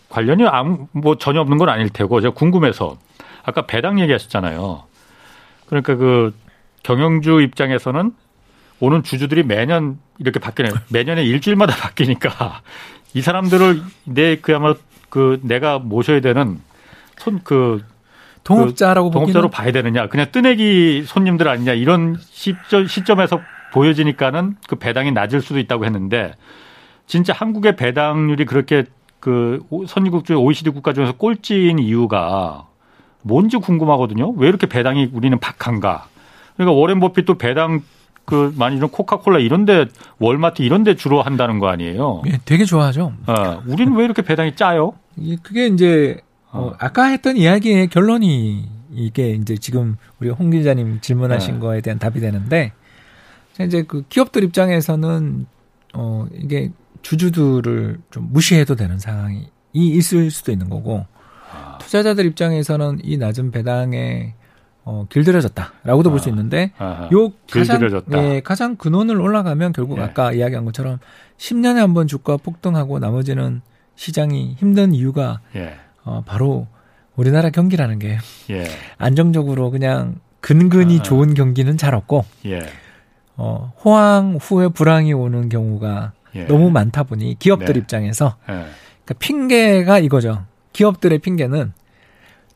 관련이 아무 뭐 전혀 없는 건 아닐 테고 제가 궁금해서 아까 배당 얘기하셨잖아요. 그러니까 그 경영주 입장에서는 오는 주주들이 매년 이렇게 바뀌네. 매년에 일주일마다 [LAUGHS] 바뀌니까 이 사람들을 내 그야말로 그 내가 모셔야 되는 손 그 동업자라고 동업자로 보기는 봐야 되느냐, 그냥 뜨내기 손님들 아니냐 이런 시점, 시점에서 보여지니까는 그 배당이 낮을 수도 있다고 했는데 진짜 한국의 배당률이 그렇게 그 오- 선진국 중 OECD 국가 중에서 꼴찌인 이유가 뭔지 궁금하거든요. 왜 이렇게 배당이 우리는 박한가? 그러니까 워렌 버핏도 배당 그 많이 좀 코카콜라 이런데 월마트 이런데 주로 한다는 거 아니에요? 예, 되게 좋아하죠. 어, 우리는 왜 이렇게 배당이 짜요? 이- 그게 이제 어, 어. 아까 했던 이야기의 결론이 이게 이제 지금 우리 홍 기자님 질문하신 네. 거에 대한 답이 되는데 자, 이제 그 기업들 입장에서는 어 이게 주주들을 좀 무시해도 되는 상황이 있을 수도 있는 거고 아. 투자자들 입장에서는 이 낮은 배당에 어, 길들여졌다라고도 볼수 아, 있는데 아하. 요 가장 길들여졌다. 예, 가장 근원을 올라가면 결국 예. 아까 이야기한 것처럼 10년에 한 번 주가 폭등하고 나머지는 시장이 힘든 이유가 예. 어, 바로 우리나라 경기라는 게 예. 안정적으로 그냥 근근히 아. 좋은 경기는 잘 없고 예. 어, 호황 후에 불황이 오는 경우가 예. 너무 많다 보니 기업들 네. 입장에서 예. 그러니까 핑계가 이거죠. 기업들의 핑계는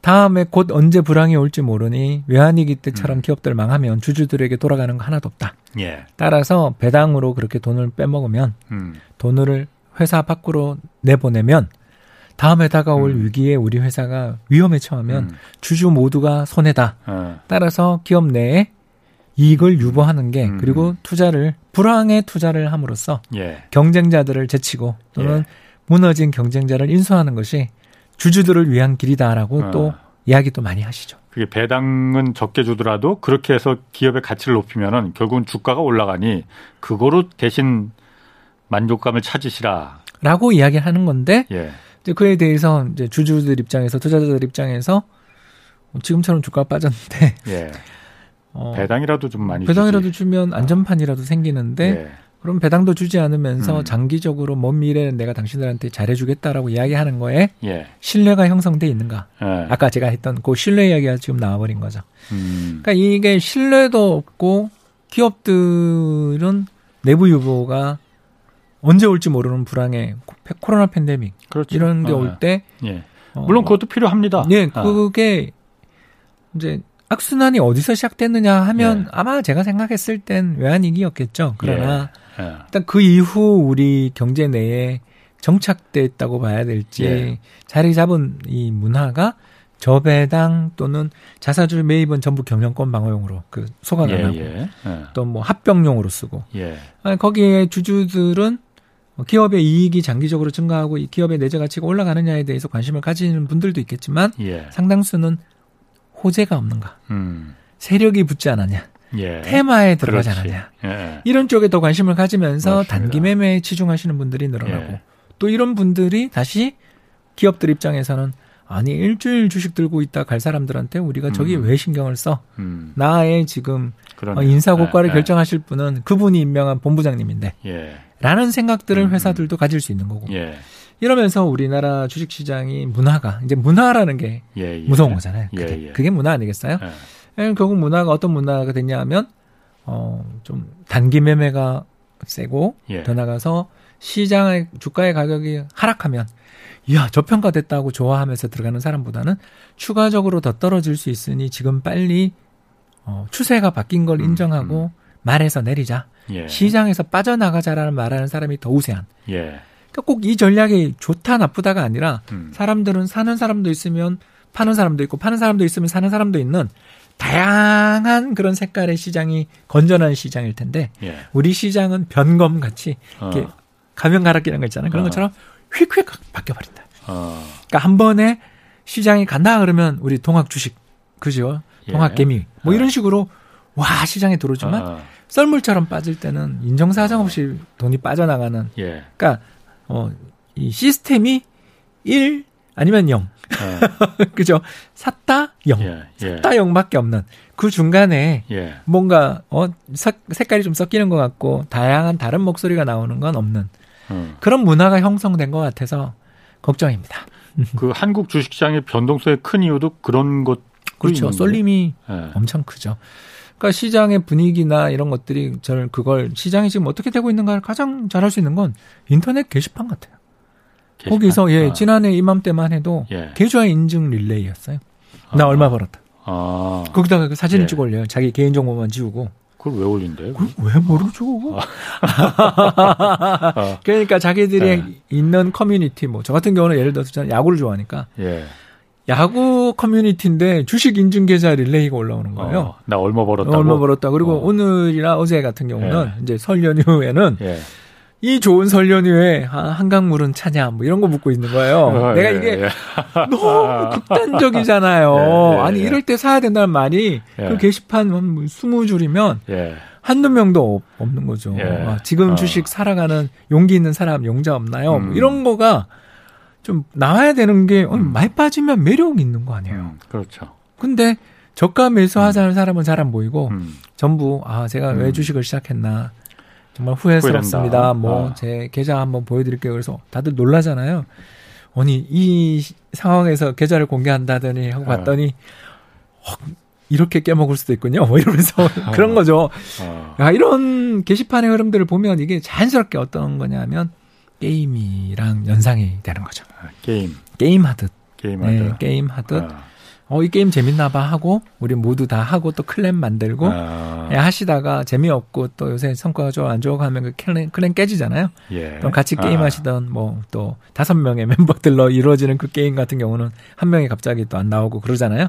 다음에 곧 언제 불황이 올지 모르니 외환위기 때처럼 음. 기업들 망하면 주주들에게 돌아가는 거 하나도 없다. 예. 따라서 배당으로 그렇게 돈을 빼먹으면 음. 돈을 회사 밖으로 내보내면 다음에 다가올 음. 위기에 우리 회사가 위험에 처하면 음. 주주 모두가 손해다. 어. 따라서 기업 내에 이익을 유보하는 게 음. 그리고 투자를 불황에 투자를 함으로써 예. 경쟁자들을 제치고 또는 예. 무너진 경쟁자를 인수하는 것이 주주들을 위한 길이다라고 어. 또 이야기도 많이 하시죠. 그게 배당은 적게 주더라도 그렇게 해서 기업의 가치를 높이면은 결국은 주가가 올라가니 그거로 대신 만족감을 찾으시라. 라고 이야기하는 건데 예. 이제 그에 대해서 이제 주주들 입장에서 투자자들 입장에서 지금처럼 주가가 빠졌는데 예. [LAUGHS] 어, 배당이라도 좀 많이 배당이라도 주지. 주면 안전판이라도 생기는데 예. 그럼 배당도 주지 않으면서 음. 장기적으로 먼 미래는 내가 당신들한테 잘해주겠다라고 이야기하는 거에 예. 신뢰가 형성돼 있는가? 예. 아까 제가 했던 그 신뢰 이야기가 지금 나와버린 거죠. 음. 그러니까 이게 신뢰도 없고 기업들은 내부 유보가 언제 올지 모르는 불황에 코- 코로나 팬데믹 그렇죠. 이런 게 어, 올때 예. 어, 물론 그것도 필요합니다. 예, 아. 그게 이제 악순환이 어디서 시작됐느냐 하면 예. 아마 제가 생각했을 땐 외환위기였겠죠. 그러나 예. 일단 그 이후 우리 경제 내에 정착됐다고 봐야 될지 예. 자리 잡은 이 문화가 저배당 또는 자사주 매입은 전부 경영권 방어용으로 그 소각 안 예. 하고 예. 예. 또뭐 합병용으로 쓰고 예. 아니, 거기에 주주들은 기업의 이익이 장기적으로 증가하고 이 기업의 내재 가치가 올라가느냐에 대해서 관심을 가지는 분들도 있겠지만 예. 상당수는 호재가 없는가 음. 세력이 붙지 않았냐 예. 테마에 들어가지 그렇지. 않았냐 예. 이런 쪽에 더 관심을 가지면서 맞습니다. 단기 매매에 치중하시는 분들이 늘어나고 예. 또 이런 분들이 다시 기업들 입장에서는 아니 일주일 주식 들고 있다 갈 사람들한테 우리가 저기 음. 왜 신경을 써 음. 나의 지금 그러네. 어, 인사 고과를 예. 결정하실 분은 그분이 임명한 본부장님인데 예. 라는 생각들을 음. 회사들도 가질 수 있는 거고 예. 이러면서 우리나라 주식 시장이 문화가 이제 문화라는 게 예. 예. 무서운 거잖아요 예, 그게, 예. 그게 문화 아니겠어요? 결국 문화가 어떤 문화가 됐냐 하면 어, 좀 단기 매매가 세고 예. 더 나가서 시장의 주가의 가격이 하락하면 이야 저평가됐다고 좋아하면서 들어가는 사람보다는 추가적으로 더 떨어질 수 있으니 지금 빨리 어, 추세가 바뀐 걸 음, 인정하고 말해서 내리자 예. 시장에서 빠져나가자라는 말하는 사람이 더 우세한 예. 그러니까 꼭 이 전략이 좋다 나쁘다가 아니라 음. 사람들은 사는 사람도 있으면 파는 사람도 있고 파는 사람도 있으면 사는 사람도 있는 다양한 그런 색깔의 시장이 건전한 시장일 텐데 예. 우리 시장은 변검 같이 이렇게 어. 가면 갈아 끼는 거 있잖아요. 그런 어. 것처럼 휙휙 바뀌어 버린다. 어. 그러니까 한 번에 시장이 간다 그러면 우리 동학 주식 그죠? 예. 동학 개미 뭐 어. 이런 식으로 와 시장에 들어오지만 어. 썰물처럼 빠질 때는 인정사정 없이 돈이 빠져나가는 예. 그러니까 어, 이 시스템이 1 아니면 0 어. [LAUGHS] 그죠? 샀다 0 예. 예. 샀다 0밖에 없는 그 중간에 예. 뭔가 어 색깔이 좀 섞이는 것 같고 다양한 다른 목소리가 나오는 건 없는 어. 그런 문화가 형성된 것 같아서 걱정입니다. 그 한국 주식시장의 변동성이 큰 이유도 그런 것 그렇죠. 쏠림이 예. 엄청 크죠. 그러니까 시장의 분위기나 이런 것들이 저는 그걸 시장이 지금 어떻게 되고 있는가를 가장 잘할 수 있는 건 인터넷 게시판 같아요. 게시판. 거기서 예 어. 지난해 이맘때만 해도 예. 계좌 인증 릴레이였어요. 나 아. 얼마 벌었다. 아. 거기다가 그 사진을 예. 찍어 올려요. 자기 개인 정보만 지우고. 그걸 왜 올린대요? 그걸 왜 모르죠? 어. [LAUGHS] 그러니까 자기들이 예. 있는 커뮤니티 뭐 저 같은 경우는 예를 들어서 저는 야구를 좋아하니까 예. 야구 커뮤니티인데 주식 인증 계좌 릴레이가 올라오는 거예요. 어, 나 얼마 벌었다고. 얼마 벌었다. 그리고 어. 오늘이나 어제 같은 경우는 예. 이제 설 연휴에는 예. 이 좋은 설 연휴에 아, 한강물은 차냐 뭐 이런 거 묻고 있는 거예요. 어, 내가 예, 이게 예. 너무 [LAUGHS] 극단적이잖아요. 예, 예, 아니 예. 이럴 때 사야 된다는 말이 예. 그 게시판 한 20줄이면 예. 한두 명도 없- 없는 거죠. 예. 아, 지금 어. 주식 살아가는 용기 있는 사람 용자 없나요? 뭐 음. 이런 거가 좀 나와야 되는 게 어, 음. 많이 빠지면 매력 있는 거 아니에요. 음, 그렇죠. 근데 저가 매수하자는 사람은 잘 안 보이고 음. 전부 아 제가 왜 음. 주식을 시작했나 정말 후회스럽습니다. 후회된다. 뭐 아. 제 계좌 한번 보여드릴게요. 그래서 다들 놀라잖아요. 아니 이 시- 상황에서 계좌를 공개한다더니 하고 아. 봤더니 헉, 이렇게 깨먹을 수도 있군요. 뭐 이러면서 아. [LAUGHS] 그런 거죠. 어. 야, 이런 게시판의 흐름들을 보면 이게 자연스럽게 어떤 거냐면 게임이랑 연상이 되는 거죠. 아, 게임 게임 하듯. 게임하다. 네, 게임 하듯. 아. 어, 이 게임 재밌나 봐 하고 우리 모두 다 하고 또 clan 만들고 아. 예, 하시다가 재미없고 또 요새 성과가 좋아 안 좋아 하면 그 clan, clan 깨지잖아요. 예. 그럼 같이 아. 게임 하시던 뭐또 다섯 명의 [LAUGHS] 멤버들로 이루어지는 그 게임 같은 경우는 한 명이 갑자기 또 안 나오고 그러잖아요.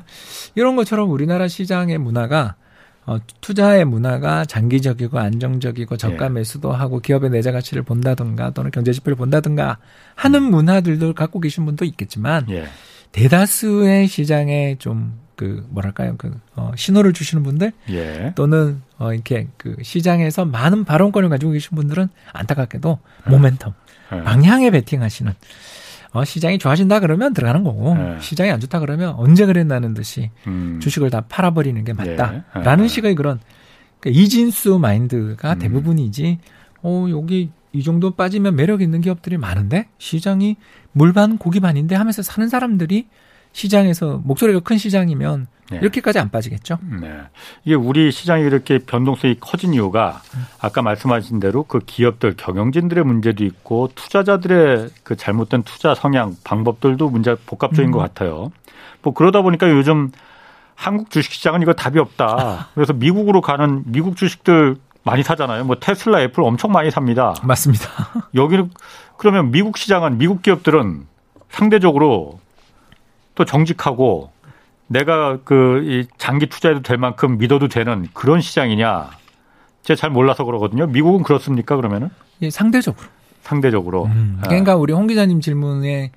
이런 것처럼 우리나라 시장의 문화가 어, 투자의 문화가 장기적이고 안정적이고 저가 예. 매수도 하고 기업의 내재 가치를 본다든가 또는 경제 지표를 본다든가 하는 문화들도 갖고 계신 분도 있겠지만 예. 대다수의 시장에 좀 그 뭐랄까요 그 어, 신호를 주시는 분들 예. 또는 어 이렇게 그 시장에서 많은 발언권을 가지고 계신 분들은 안타깝게도 네. 모멘텀 예. 방향에 베팅하시는 어 시장이 좋아진다 그러면 들어가는 거고 네. 시장이 안 좋다 그러면 언제 그랬나는 듯이 음. 주식을 다 팔아버리는 게 예. 맞다라는 아. 식의 그런 그러니까 이진수 마인드가 음. 대부분이지 어 여기 이 정도 빠지면 매력 있는 기업들이 많은데 시장이 물반 고기반인데 하면서 사는 사람들이 시장에서 목소리가 큰 시장이면 예. 이렇게까지 안 빠지겠죠. 네. 이게 우리 시장이 이렇게 변동성이 커진 이유가 아까 말씀하신 대로 그 기업들 경영진들의 문제도 있고 투자자들의 그 잘못된 투자 성향 방법들도 문제 복합적인 음. 것 같아요. 뭐 그러다 보니까 요즘 한국 주식시장은 이거 답이 없다. [LAUGHS] 그래서 미국으로 가는 미국 주식들 많이 사잖아요. 뭐 테슬라, 애플 엄청 많이 삽니다. 맞습니다. [LAUGHS] 여기는 그러면 미국 시장은 미국 기업들은 상대적으로 또 정직하고 내가 그 이 장기 투자해도 될 만큼 믿어도 되는 그런 시장이냐? 제가 잘 몰라서 그러거든요. 미국은 그렇습니까? 그러면은 예, 상대적으로. 상대적으로. 음, 아, 그러니까 우리 홍 기자님 질문에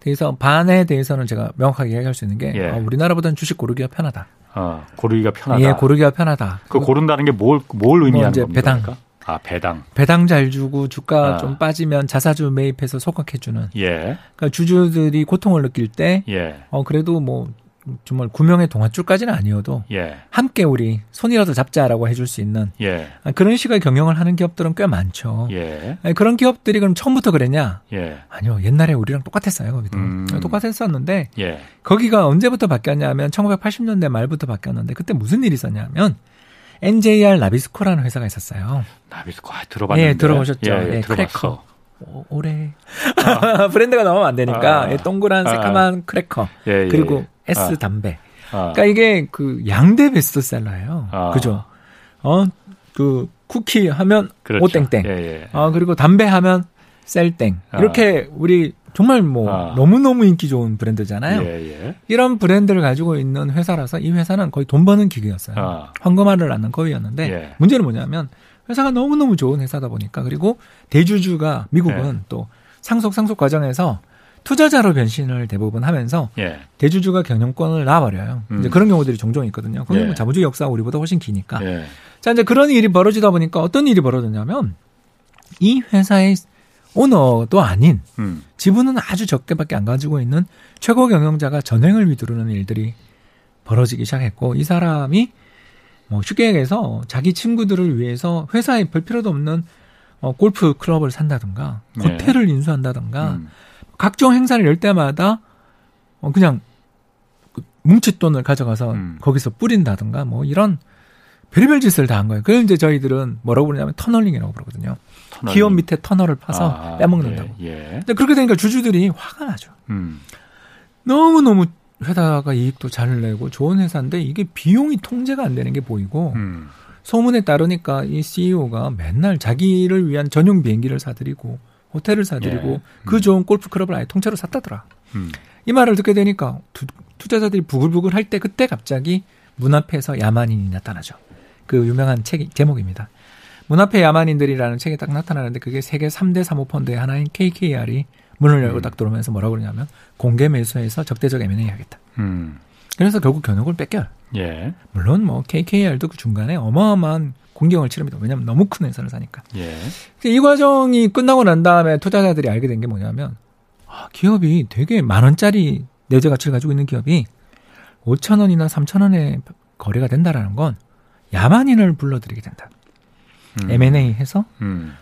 대해서 반에 대해서는 제가 명확하게 이야기할 수 있는 게 예. 어, 우리나라보다는 주식 고르기가 편하다. 어, 고르기가 편하다. 예, 고르기가 편하다. 그 고른다는 게 뭘 뭘 의미하는 이제 겁니까? 배당. 아 배당. 배당 잘 주고 주가 아. 좀 빠지면 자사주 매입해서 소각해 주는. 예, 그러니까 주주들이 고통을 느낄 때, 예, 어 그래도 뭐 정말 구명의 동아줄까지는 아니어도 예, 함께 우리 손이라도 잡자라고 해줄 수 있는 예, 아, 그런 식의 경영을 하는 기업들은 꽤 많죠. 예, 아니, 그런 기업들이 그럼 처음부터 그랬냐? 예, 아니요, 옛날에 우리랑 똑같았어요, 거기도. 음. 똑같았었는데 예. 거기가 언제부터 바뀌었냐면 1980년대 말부터 바뀌었는데 그때 무슨 일이 있었냐면 RJR 나비스코라는 회사가 있었어요. 나비스코 아, 들어봤는데. 예, 들어보셨죠? 예, 예, 예. 크래커. 오, 올해 [LAUGHS] 브랜드가 나오면 안 되니까 아. 예, 동그란 아. 새까만 크래커 예, 예, 그리고 예. S 아. 담배. 아, 그러니까 이게 그 양대 베스트셀러예요. 아. 그죠? 어, 그 쿠키 하면 그렇죠. 오땡땡. 예, 예. 아, 그리고 담배 하면 셀땡. 아. 이렇게 우리 정말 뭐 아. 너무너무 인기 좋은 브랜드잖아요. 예, 예. 이런 브랜드를 가지고 있는 회사라서 이 회사는 거의 돈 버는 기계였어요. 아. 황금알을 낳는 거위였는데 예. 문제는 뭐냐면 회사가 너무너무 좋은 회사다 보니까 그리고 대주주가 미국은 네. 또 상속 상속 과정에서 투자자로 변신을 대부분 하면서 예. 대주주가 경영권을 놔버려요. 음. 이제 그런 경우들이 종종 있거든요. 그건 예. 뭐 자본주의 역사가 우리보다 훨씬 기니까. 예. 자, 이제 그런 일이 벌어지다 보니까 어떤 일이 벌어졌냐면 이 회사의 오너도 아닌 음. 지분은 아주 적게밖에 안 가지고 있는 최고 경영자가 전횡을 휘두르는 일들이 벌어지기 시작했고 이 사람이 뭐 쉽게 얘기해서 자기 친구들을 위해서 회사에 별 필요도 없는 어, 골프 클럽을 산다든가 네. 호텔을 인수한다든가 음. 각종 행사를 열 때마다 어, 그냥 그 뭉칫돈을 가져가서 음. 거기서 뿌린다든가 뭐 이런 별의별 짓을 다 한 거예요. 그걸 이제 저희들은 뭐라고 부르냐면 터널링이라고 부르거든요. 터널. 기업 밑에 터널을 파서 아, 빼먹는다고. 예. 예. 근데 그렇게 되니까 주주들이 화가 나죠. 음. 너무너무 회사가 이익도 잘 내고 좋은 회사인데 이게 비용이 통제가 안 되는 게 보이고 음. 소문에 따르니까 이 CEO가 맨날 자기를 위한 전용 비행기를 사드리고 호텔을 사드리고 예. 그 좋은 골프 클럽을 아예 통째로 샀다더라. 음. 이 말을 듣게 되니까 투, 투자자들이 부글부글 할 때 그때 갑자기 문 앞에서 야만인이 나타나죠. 그 유명한 책 제목입니다. 문 앞에 야만인들이라는 책이 딱 나타나는데 그게 세계 3대 사모펀드의 하나인 KKR이 문을 열고 음. 딱 들어오면서 뭐라고 그러냐면 공개 매수해서 적대적 M&A 하겠다. 음. 그래서 결국 견역을 뺏겨요. 예. 물론 뭐 KKR도 그 중간에 어마어마한 공경을 치릅니다. 왜냐하면 너무 큰 회사를 사니까. 예. 이 과정이 끝나고 난 다음에 투자자들이 알게 된 게 뭐냐면 아, 기업이 되게 만 원짜리 내재 가치를 가지고 있는 기업이 5천 원이나 3천 원에 거래가 된다라는 건 야만인을 불러들이게 된다. 음. M&A 해서 음.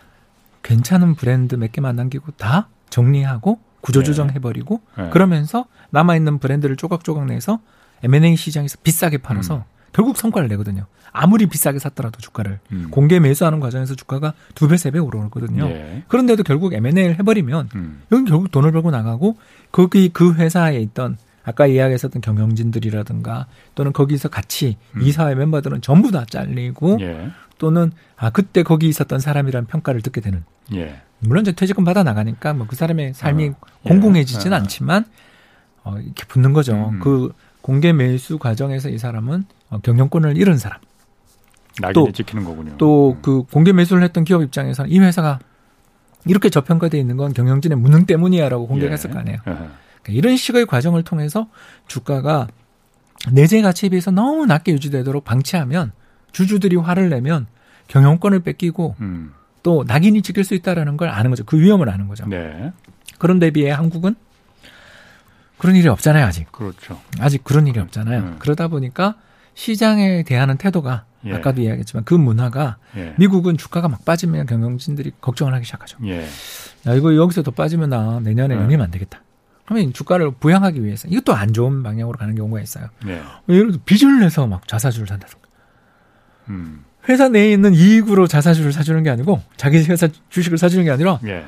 괜찮은 브랜드 몇 개만 남기고 다 정리하고 구조조정 해버리고 네. 그러면서 남아있는 브랜드를 조각조각 내서 M&A 시장에서 비싸게 팔아서 결국 성과를 내거든요. 아무리 비싸게 샀더라도 주가를 음. 공개 매수하는 과정에서 주가가 두 배, 세 배 오르거든요. 예. 그런데도 결국 M&A를 해버리면 음. 여기 결국 돈을 벌고 나가고 거기 그 회사에 있던 아까 이야기했었던 경영진들이라든가 또는 거기서 같이 음. 이사회 멤버들은 전부 다 잘리고 예. 또는 아 그때 거기 있었던 사람이라는 평가를 듣게 되는 예. 물론 이제 퇴직금 받아 나가니까 뭐 그 사람의 삶이 어, 예. 공공해지진 어. 않지만 어 이렇게 붙는 거죠. 음. 그 공개 매수 과정에서 이 사람은 어, 경영권을 잃은 사람. 또- 지키는 거군요. 또 음. 그 공개 매수를 했던 기업 입장에서는 이 회사가 이렇게 저평가돼 있는 건 경영진의 무능 때문이야라고 공격했을 예. 거 아니에요. 예. 그러니까 이런 식의 과정을 통해서 주가가 내재 가치에 비해서 너무 낮게 유지되도록 방치하면 주주들이 화를 내면 경영권을 뺏기고 음. 또 낙인이 찍힐 수 있다라는 걸 아는 거죠. 그 위험을 아는 거죠. 네. 그런 대비에 한국은 그런 일이 없잖아요, 아직. 그렇죠. 아직 그런 일이 없잖아요. 음. 그러다 보니까 시장에 대하는 태도가 예. 아까도 이야기했지만 그 문화가 예. 미국은 주가가 막 빠지면 경영진들이 걱정을 하기 시작하죠. 예. 야, 이거 여기서 더 빠지면 나 내년에 네. 영리면 안 되겠다. 그러면 주가를 부양하기 위해서 이것도 안 좋은 방향으로 가는 경우가 있어요. 예. 예를 들어 빚을 내서 막 자사주를 산다든가. 음. 회사 내에 있는 이익으로 자사주를 사주는 게 아니고 자기 회사 주식을 사주는 게 아니라 예.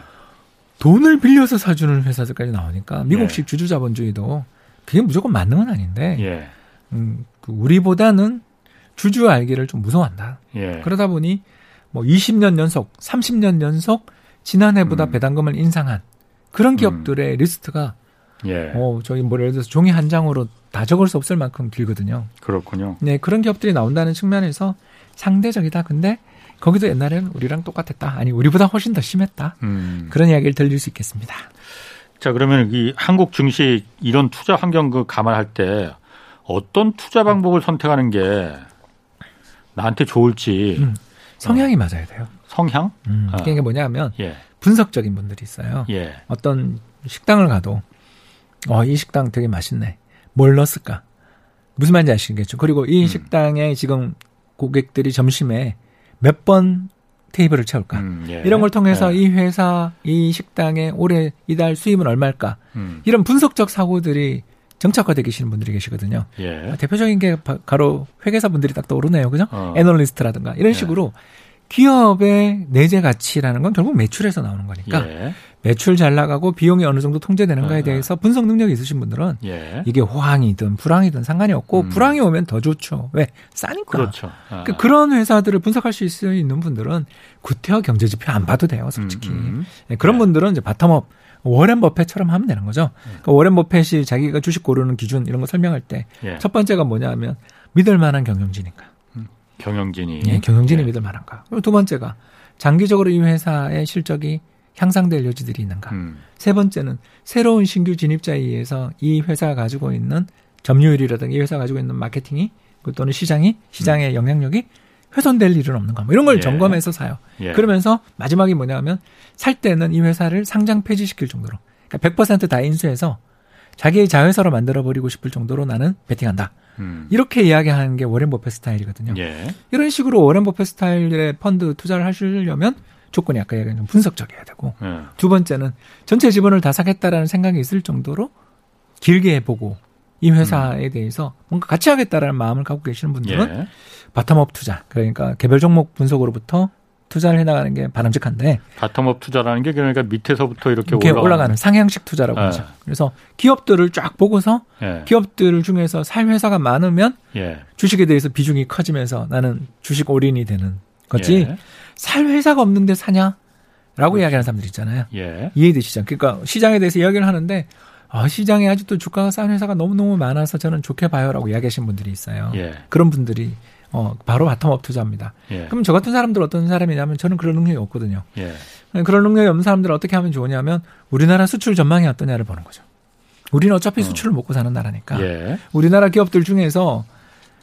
돈을 빌려서 사주는 회사들까지 나오니까 미국식 예. 주주자본주의도 그게 무조건 맞는 건 아닌데 예. 음, 그 우리보다는 주주 알기를 좀 무서워한다. 예. 그러다 보니 뭐 20년 연속, 30년 연속 지난해보다 음. 배당금을 인상한 그런 기업들의 리스트가 예. 어 저기 뭐 예를 들어서 종이 한 장으로 다 적을 수 없을 만큼 길거든요. 그렇군요. 네 그런 기업들이 나온다는 측면에서 상대적이다. 근데 거기도 옛날에는 우리랑 똑같았다. 아니 우리보다 훨씬 더 심했다. 음. 그런 이야기를 들릴 수 있겠습니다. 자, 그러면 이 한국 증시 이런 투자 환경 그 감안할 때 어떤 투자 방법을 선택하는 게 나한테 좋을지 음. 성향이 맞아야 돼요. 성향? 음, 아. 그게 뭐냐면 예. 분석적인 분들이 있어요. 예. 어떤 식당을 가도 어, 이 식당 되게 맛있네. 뭘 넣었을까? 무슨 말인지 아시겠죠? 그리고 이 음. 식당에 지금 고객들이 점심에 몇 번 테이블을 채울까? 음, 예. 이런 걸 통해서 예. 이 회사, 이 식당의 올해 이달 수입은 얼마일까? 음. 이런 분석적 사고들이 정착화되어 계시는 분들이 계시거든요. 예. 대표적인 게 바- 바로 회계사 분들이 딱 떠오르네요. 그죠? 어. 애널리스트라든가 이런 예. 식으로 기업의 내재 가치라는 건 결국 매출에서 나오는 거니까 예. 매출 잘 나가고 비용이 어느 정도 통제되는가에 어, 대해서 분석 능력이 있으신 분들은 예. 이게 호황이든 불황이든 상관이 없고 음. 불황이 오면 더 좋죠. 왜? 싸니까. 그렇죠. 아. 그 그런 회사들을 분석할 수 있- 있는 분들은 구태여 경제지표 안 봐도 돼요, 솔직히. 음, 음. 네, 그런 네. 분들은 이제 bottom-up 워렌 버펫처럼 하면 되는 거죠. 그러니까 워렌 버펫이 자기가 주식 고르는 기준 이런 거 설명할 때첫 예. 번째가 뭐냐 하면 믿을 만한 경영진인가. 경영진이 예, 경영진이 예. 믿을 만한가. 그리고 두 번째가 장기적으로 이 회사의 실적이 향상될 여지들이 있는가. 음. 세 번째는 새로운 신규 진입자에 의해서 이 회사가 가지고 있는 점유율이라든가 이 회사가 가지고 있는 마케팅이 그 또는 시장이 시장의 영향력이 훼손될 일은 없는가. 뭐 이런 걸 음. 예. 점검해서 사요. 예. 그러면서 마지막이 뭐냐면 살 때는 이 회사를 상장 폐지시킬 정도로 그러니까 100%다 인수해서 자기의 자회사로 만들어 버리고 싶을 정도로 나는 베팅한다. 음. 이렇게 이야기하는 게 워렌 버핏 스타일이거든요. 예. 이런 식으로 워렌 버핏 스타일의 펀드 투자를 하시려면 조건이 아까 얘기한 좀 분석적이어야 되고 예. 두 번째는 전체 지분을 다 사겠다라는 생각이 있을 정도로 길게 해보고 이 회사에 대해서 뭔가 같이 하겠다라는 마음을 갖고 계시는 분들은 예. bottom-up 투자 그러니까 개별 종목 분석으로부터 투자를 해나가는 게 바람직한데 bottom-up 투자라는 게 그러니까 밑에서부터 이렇게, 이렇게 올라가는, 올라가는 상향식 투자라고 네. 하죠. 그래서 기업들을 쫙 보고서 예. 기업들 중에서 살 회사가 많으면 예. 주식에 대해서 비중이 커지면서 나는 주식 올인이 되는 거지 예. 살 회사가 없는데 사냐? 라고 이야기하는 사람들 있잖아요. 예. 이해되시죠? 그러니까 시장에 대해서 이야기를 하는데 아, 시장에 아직도 주가가 싼 회사가 너무너무 많아서 저는 좋게 봐요라고 이야기하시는 분들이 있어요. 예. 그런 분들이 어, 바로 바텀업 투자입니다. 예. 그럼 저 같은 사람들 어떤 사람이냐면 저는 그런 능력이 없거든요. 예. 그런 능력이 없는 사람들은 어떻게 하면 좋으냐면 우리나라 수출 전망이 어떠냐를 보는 거죠. 우리는 어차피 수출을 먹고 사는 나라니까. 예. 우리나라 기업들 중에서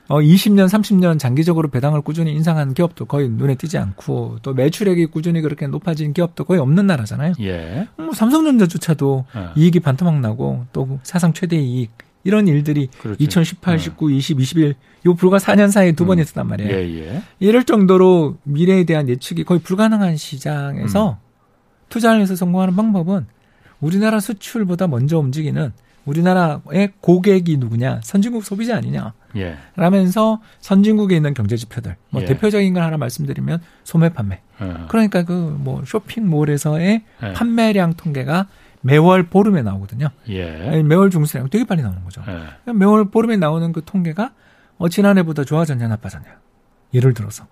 어 20년, 30년 장기적으로 배당을 꾸준히 인상한 기업도 거의 눈에 띄지 않고 또 매출액이 꾸준히 그렇게 높아진 기업도 거의 없는 나라잖아요. 예. 뭐 삼성전자조차도 어. 이익이 반토막 나고 또 사상 최대 이익 이런 일들이 그렇지. 2018, 19, 20, 21, 요 불과 4년 사이에 두번 음. 있었단 말이에요. 예, 예. 이럴 정도로 미래에 대한 예측이 거의 불가능한 시장에서 음. 투자를 해서 성공하는 방법은 우리나라 수출보다 먼저 움직이는 우리나라의 고객이 누구냐? 선진국 소비자 아니냐? 예. 라면서 선진국에 있는 경제 지표들. 뭐 예. 대표적인 걸 하나 말씀드리면 소매 판매. 어. 그러니까 그 뭐 쇼핑몰에서의 예. 판매량 통계가 매월 보름에 나오거든요. 예. 아니, 매월 중수량 되게 빨리 나오는 거죠. 예. 매월 보름에 나오는 그 통계가 어, 지난해보다 좋아졌냐 나빠졌냐. 예를 들어서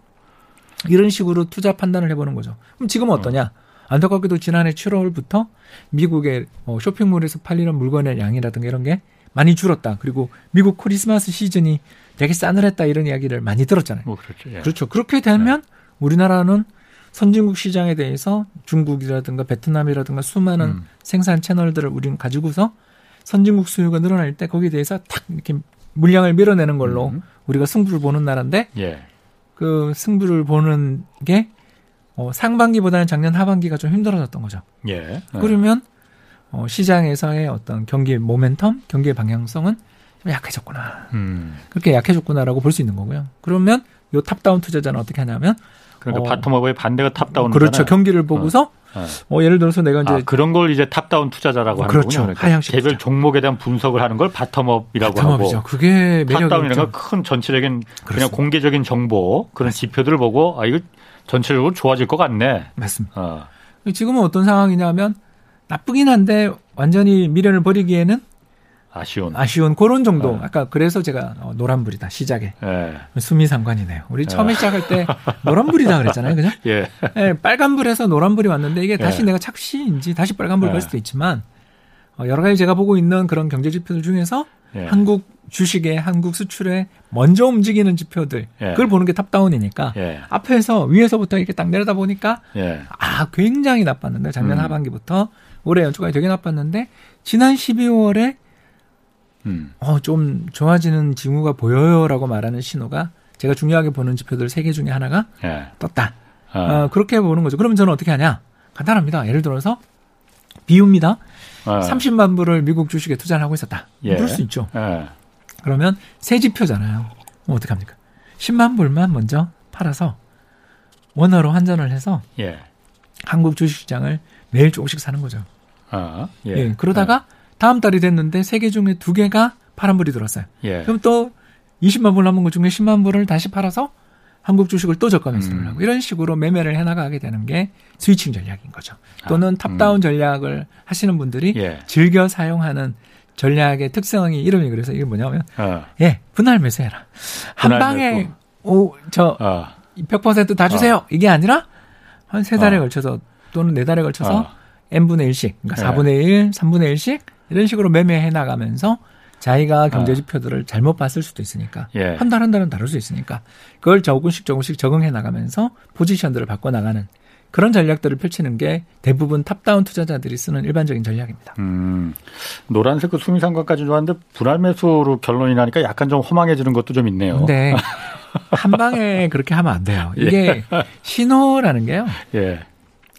이런 식으로 투자 판단을 해보는 거죠. 그럼 지금은 어떠냐? 안타깝게도 지난해 7월부터 미국의 어, 쇼핑몰에서 팔리는 물건의 양이라든가 이런 게 많이 줄었다. 그리고 미국 크리스마스 시즌이 되게 싸늘했다 이런 이야기를 많이 들었잖아요. 뭐 그렇죠. 예. 그렇죠. 그렇게 되면 우리나라는 선진국 시장에 대해서 중국이라든가 베트남이라든가 수많은 음. 생산 채널들을 우리는 가지고서 선진국 수요가 늘어날 때 거기에 대해서 탁 이렇게 물량을 밀어내는 걸로 음. 우리가 승부를 보는 나라인데 예. 그 승부를 보는 게 어, 상반기보다는 작년 하반기가 좀 힘들어졌던 거죠. 예. 어. 그러면 어, 시장에서의 어떤 경기 모멘텀, 경기의 방향성은 좀 약해졌구나. 음. 그렇게 약해졌구나라고 볼 수 있는 거고요. 그러면 요 top-down 투자자는 어떻게 하냐면 그러니까 어. bottom-up의 반대가 top-down. 그렇죠. 경기를 보고서 어. 어, 예를 들어서 내가 이제 아, 그런 걸 이제 top-down 투자자라고 하는 그렇죠. 거군요. 그러니까 개별. 종목에 대한 분석을 하는 걸 bottom-up이라고 bottom-up이죠. 하고 그게 top-down이라는 큰 전체적인 그냥 그렇습니다. 공개적인 정보 그런 지표들을 보고 아 이거 전체적으로 좋아질 것 같네. 맞습니다. 어. 지금은 어떤 상황이냐면 나쁘긴 한데 완전히 미련을 버리기에는 아쉬운. 아쉬운 그런 정도. 네. 아까 그래서 제가 어, 노란불이다 시작에 예. 수미상관이네요. 우리 처음에 네. 시작할 때 노란불이다 그랬잖아요, 그죠? 예. 예, 빨간불에서 노란불이 왔는데 이게 다시 네. 내가 착시인지 다시 빨간불 네. 갈 수도 있지만 어, 여러 가지 제가 보고 있는 그런 경제 지표들 중에서 예. 한국 주식의 한국 수출에 먼저 움직이는 지표들 예. 그걸 보는 게 탑다운이니까 예. 앞에서 위에서부터 이렇게 딱 내려다 보니까 예. 아 굉장히 나빴는데 작년 음. 하반기부터 올해 연초까지 되게 나빴는데 지난 12월에 음. 어, 좀 좋아지는 징후가 보여요라고 말하는 신호가 제가 중요하게 보는 지표들 세 개 중에 하나가 예. 떴다. 어. 어, 그렇게 보는 거죠. 그러면 저는 어떻게 하냐? 간단합니다. 예를 들어서 비유입니다. 어. 30만 불을 미국 주식에 투자를 하고 있었다. 예. 그럴 수 있죠. 예. 그러면 세 지표잖아요. 그럼 어떻게 합니까? 10만 불만 먼저 팔아서 원화로 환전을 해서 예. 한국 주식시장을 매일 조금씩 사는 거죠. 어. 예. 예. 그러다가 다음 달이 됐는데 세 개 중에 두 개가 파란불이 들었어요. 예. 그럼 또 20만 불 남은 것 중에 10만 불을 다시 팔아서 한국 주식을 또 저가 매수를 음. 하고 이런 식으로 매매를 해나가게 되는 게 스위칭 전략인 거죠. 또는 아, top-down 전략을 하시는 분들이 예. 즐겨 사용하는 전략의 특성이 이름이 그래서 이게 뭐냐면 어. 예 분할 매수해라 한 분할 방에 매수. 오저 어. 100%다 주세요 이게 아니라 한 세 달에 어. 걸쳐서 또는 네 달에 걸쳐서 어. n분의 1씩 그러니까 예. 4분의 1, 3분의 1씩 이런 식으로 매매해 나가면서 자기가 경제 어. 지표들을 잘못 봤을 수도 있으니까 예. 한달 한 달은 다를 수 있으니까 그걸 조금씩 조금씩 적응해 나가면서 포지션들을 바꿔 나가는 그런 전략들을 펼치는 게 대부분 탑다운 투자자들이 쓰는 일반적인 전략입니다. 음. 노란색 그 수미상관까지 좋았는데 분할 매수로 결론이 나니까 약간 좀 허망해지는 것도 좀 있네요. 근데 [LAUGHS] 한 방에 그렇게 하면 안 돼요. 이게 신호라는 게요. 예.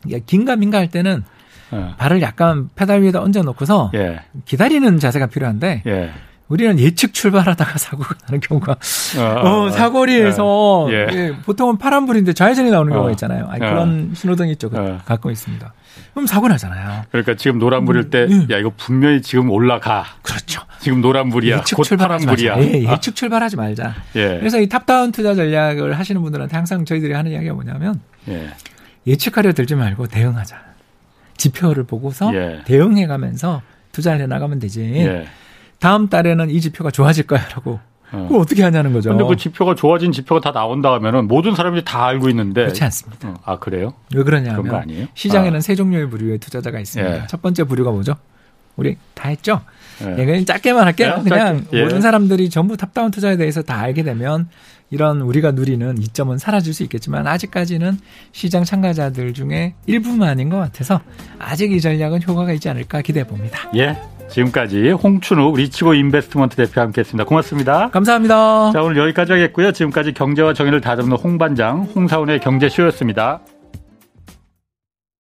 이게 긴가 민가 할 때는 어. 발을 약간 페달 위에다 얹어 놓고서 예. 기다리는 자세가 필요한데 예. 우리는 예측 출발하다가 [LAUGHS] 사고가 나는 경우가 어, 어, 사거리에서 예. 예, 보통은 파란불인데 좌회전이 나오는 경우가 어. 있잖아요. 아니, 어. 그런 신호등이 있죠. 그- 어. 가끔 있습니다. 그럼 사고 나잖아요. 그러니까 지금 노란불일 때, 음. 야, 이거 분명히 지금 올라가. 그렇죠. 지금 노란불이야. 예측 곧 출발하지 말자. 파란불이야. 예, 아, 예측 출발하지 말자. 예. 그래서 이 top-down 투자 전략을 하시는 분들한테 항상 저희들이 하는 이야기가 뭐냐면 예. 예측하려 들지 말고 대응하자. 지표를 보고서 예. 대응해 가면서 투자를 해 나가면 되지. 예. 다음 달에는 이 지표가 좋아질 거야라고. 어. 그걸 어떻게 하냐는 거죠. 근데 그 지표가 좋아진 지표가 다 나온다 하면은 모든 사람들이 다 알고 있는데. 그렇지 않습니다. 어, 아, 그래요? 왜 그러냐면 아니에요? 시장에는 세 종류의 부류의 투자자가 있습니다. 예. 첫 번째 부류가 뭐죠? 우리 다 했죠? 예. 예, 그냥 짧게만 할게요. 예, 그냥 짧게. 예. 모든 사람들이 전부 탑다운 투자에 대해서 다 알게 되면 이런 우리가 누리는 이점은 사라질 수 있겠지만 아직까지는 시장 참가자들 중에 일부만인 것 같아서 아직 이 전략은 효과가 있지 않을까 기대해 봅니다. 예. 지금까지 홍춘우 리치고 인베스트먼트 대표 함께 했습니다. 고맙습니다. 감사합니다. 자, 오늘 여기까지 하겠고요. 지금까지 경제와 정의를 다잡는 홍반장, 홍사원의 경제쇼였습니다.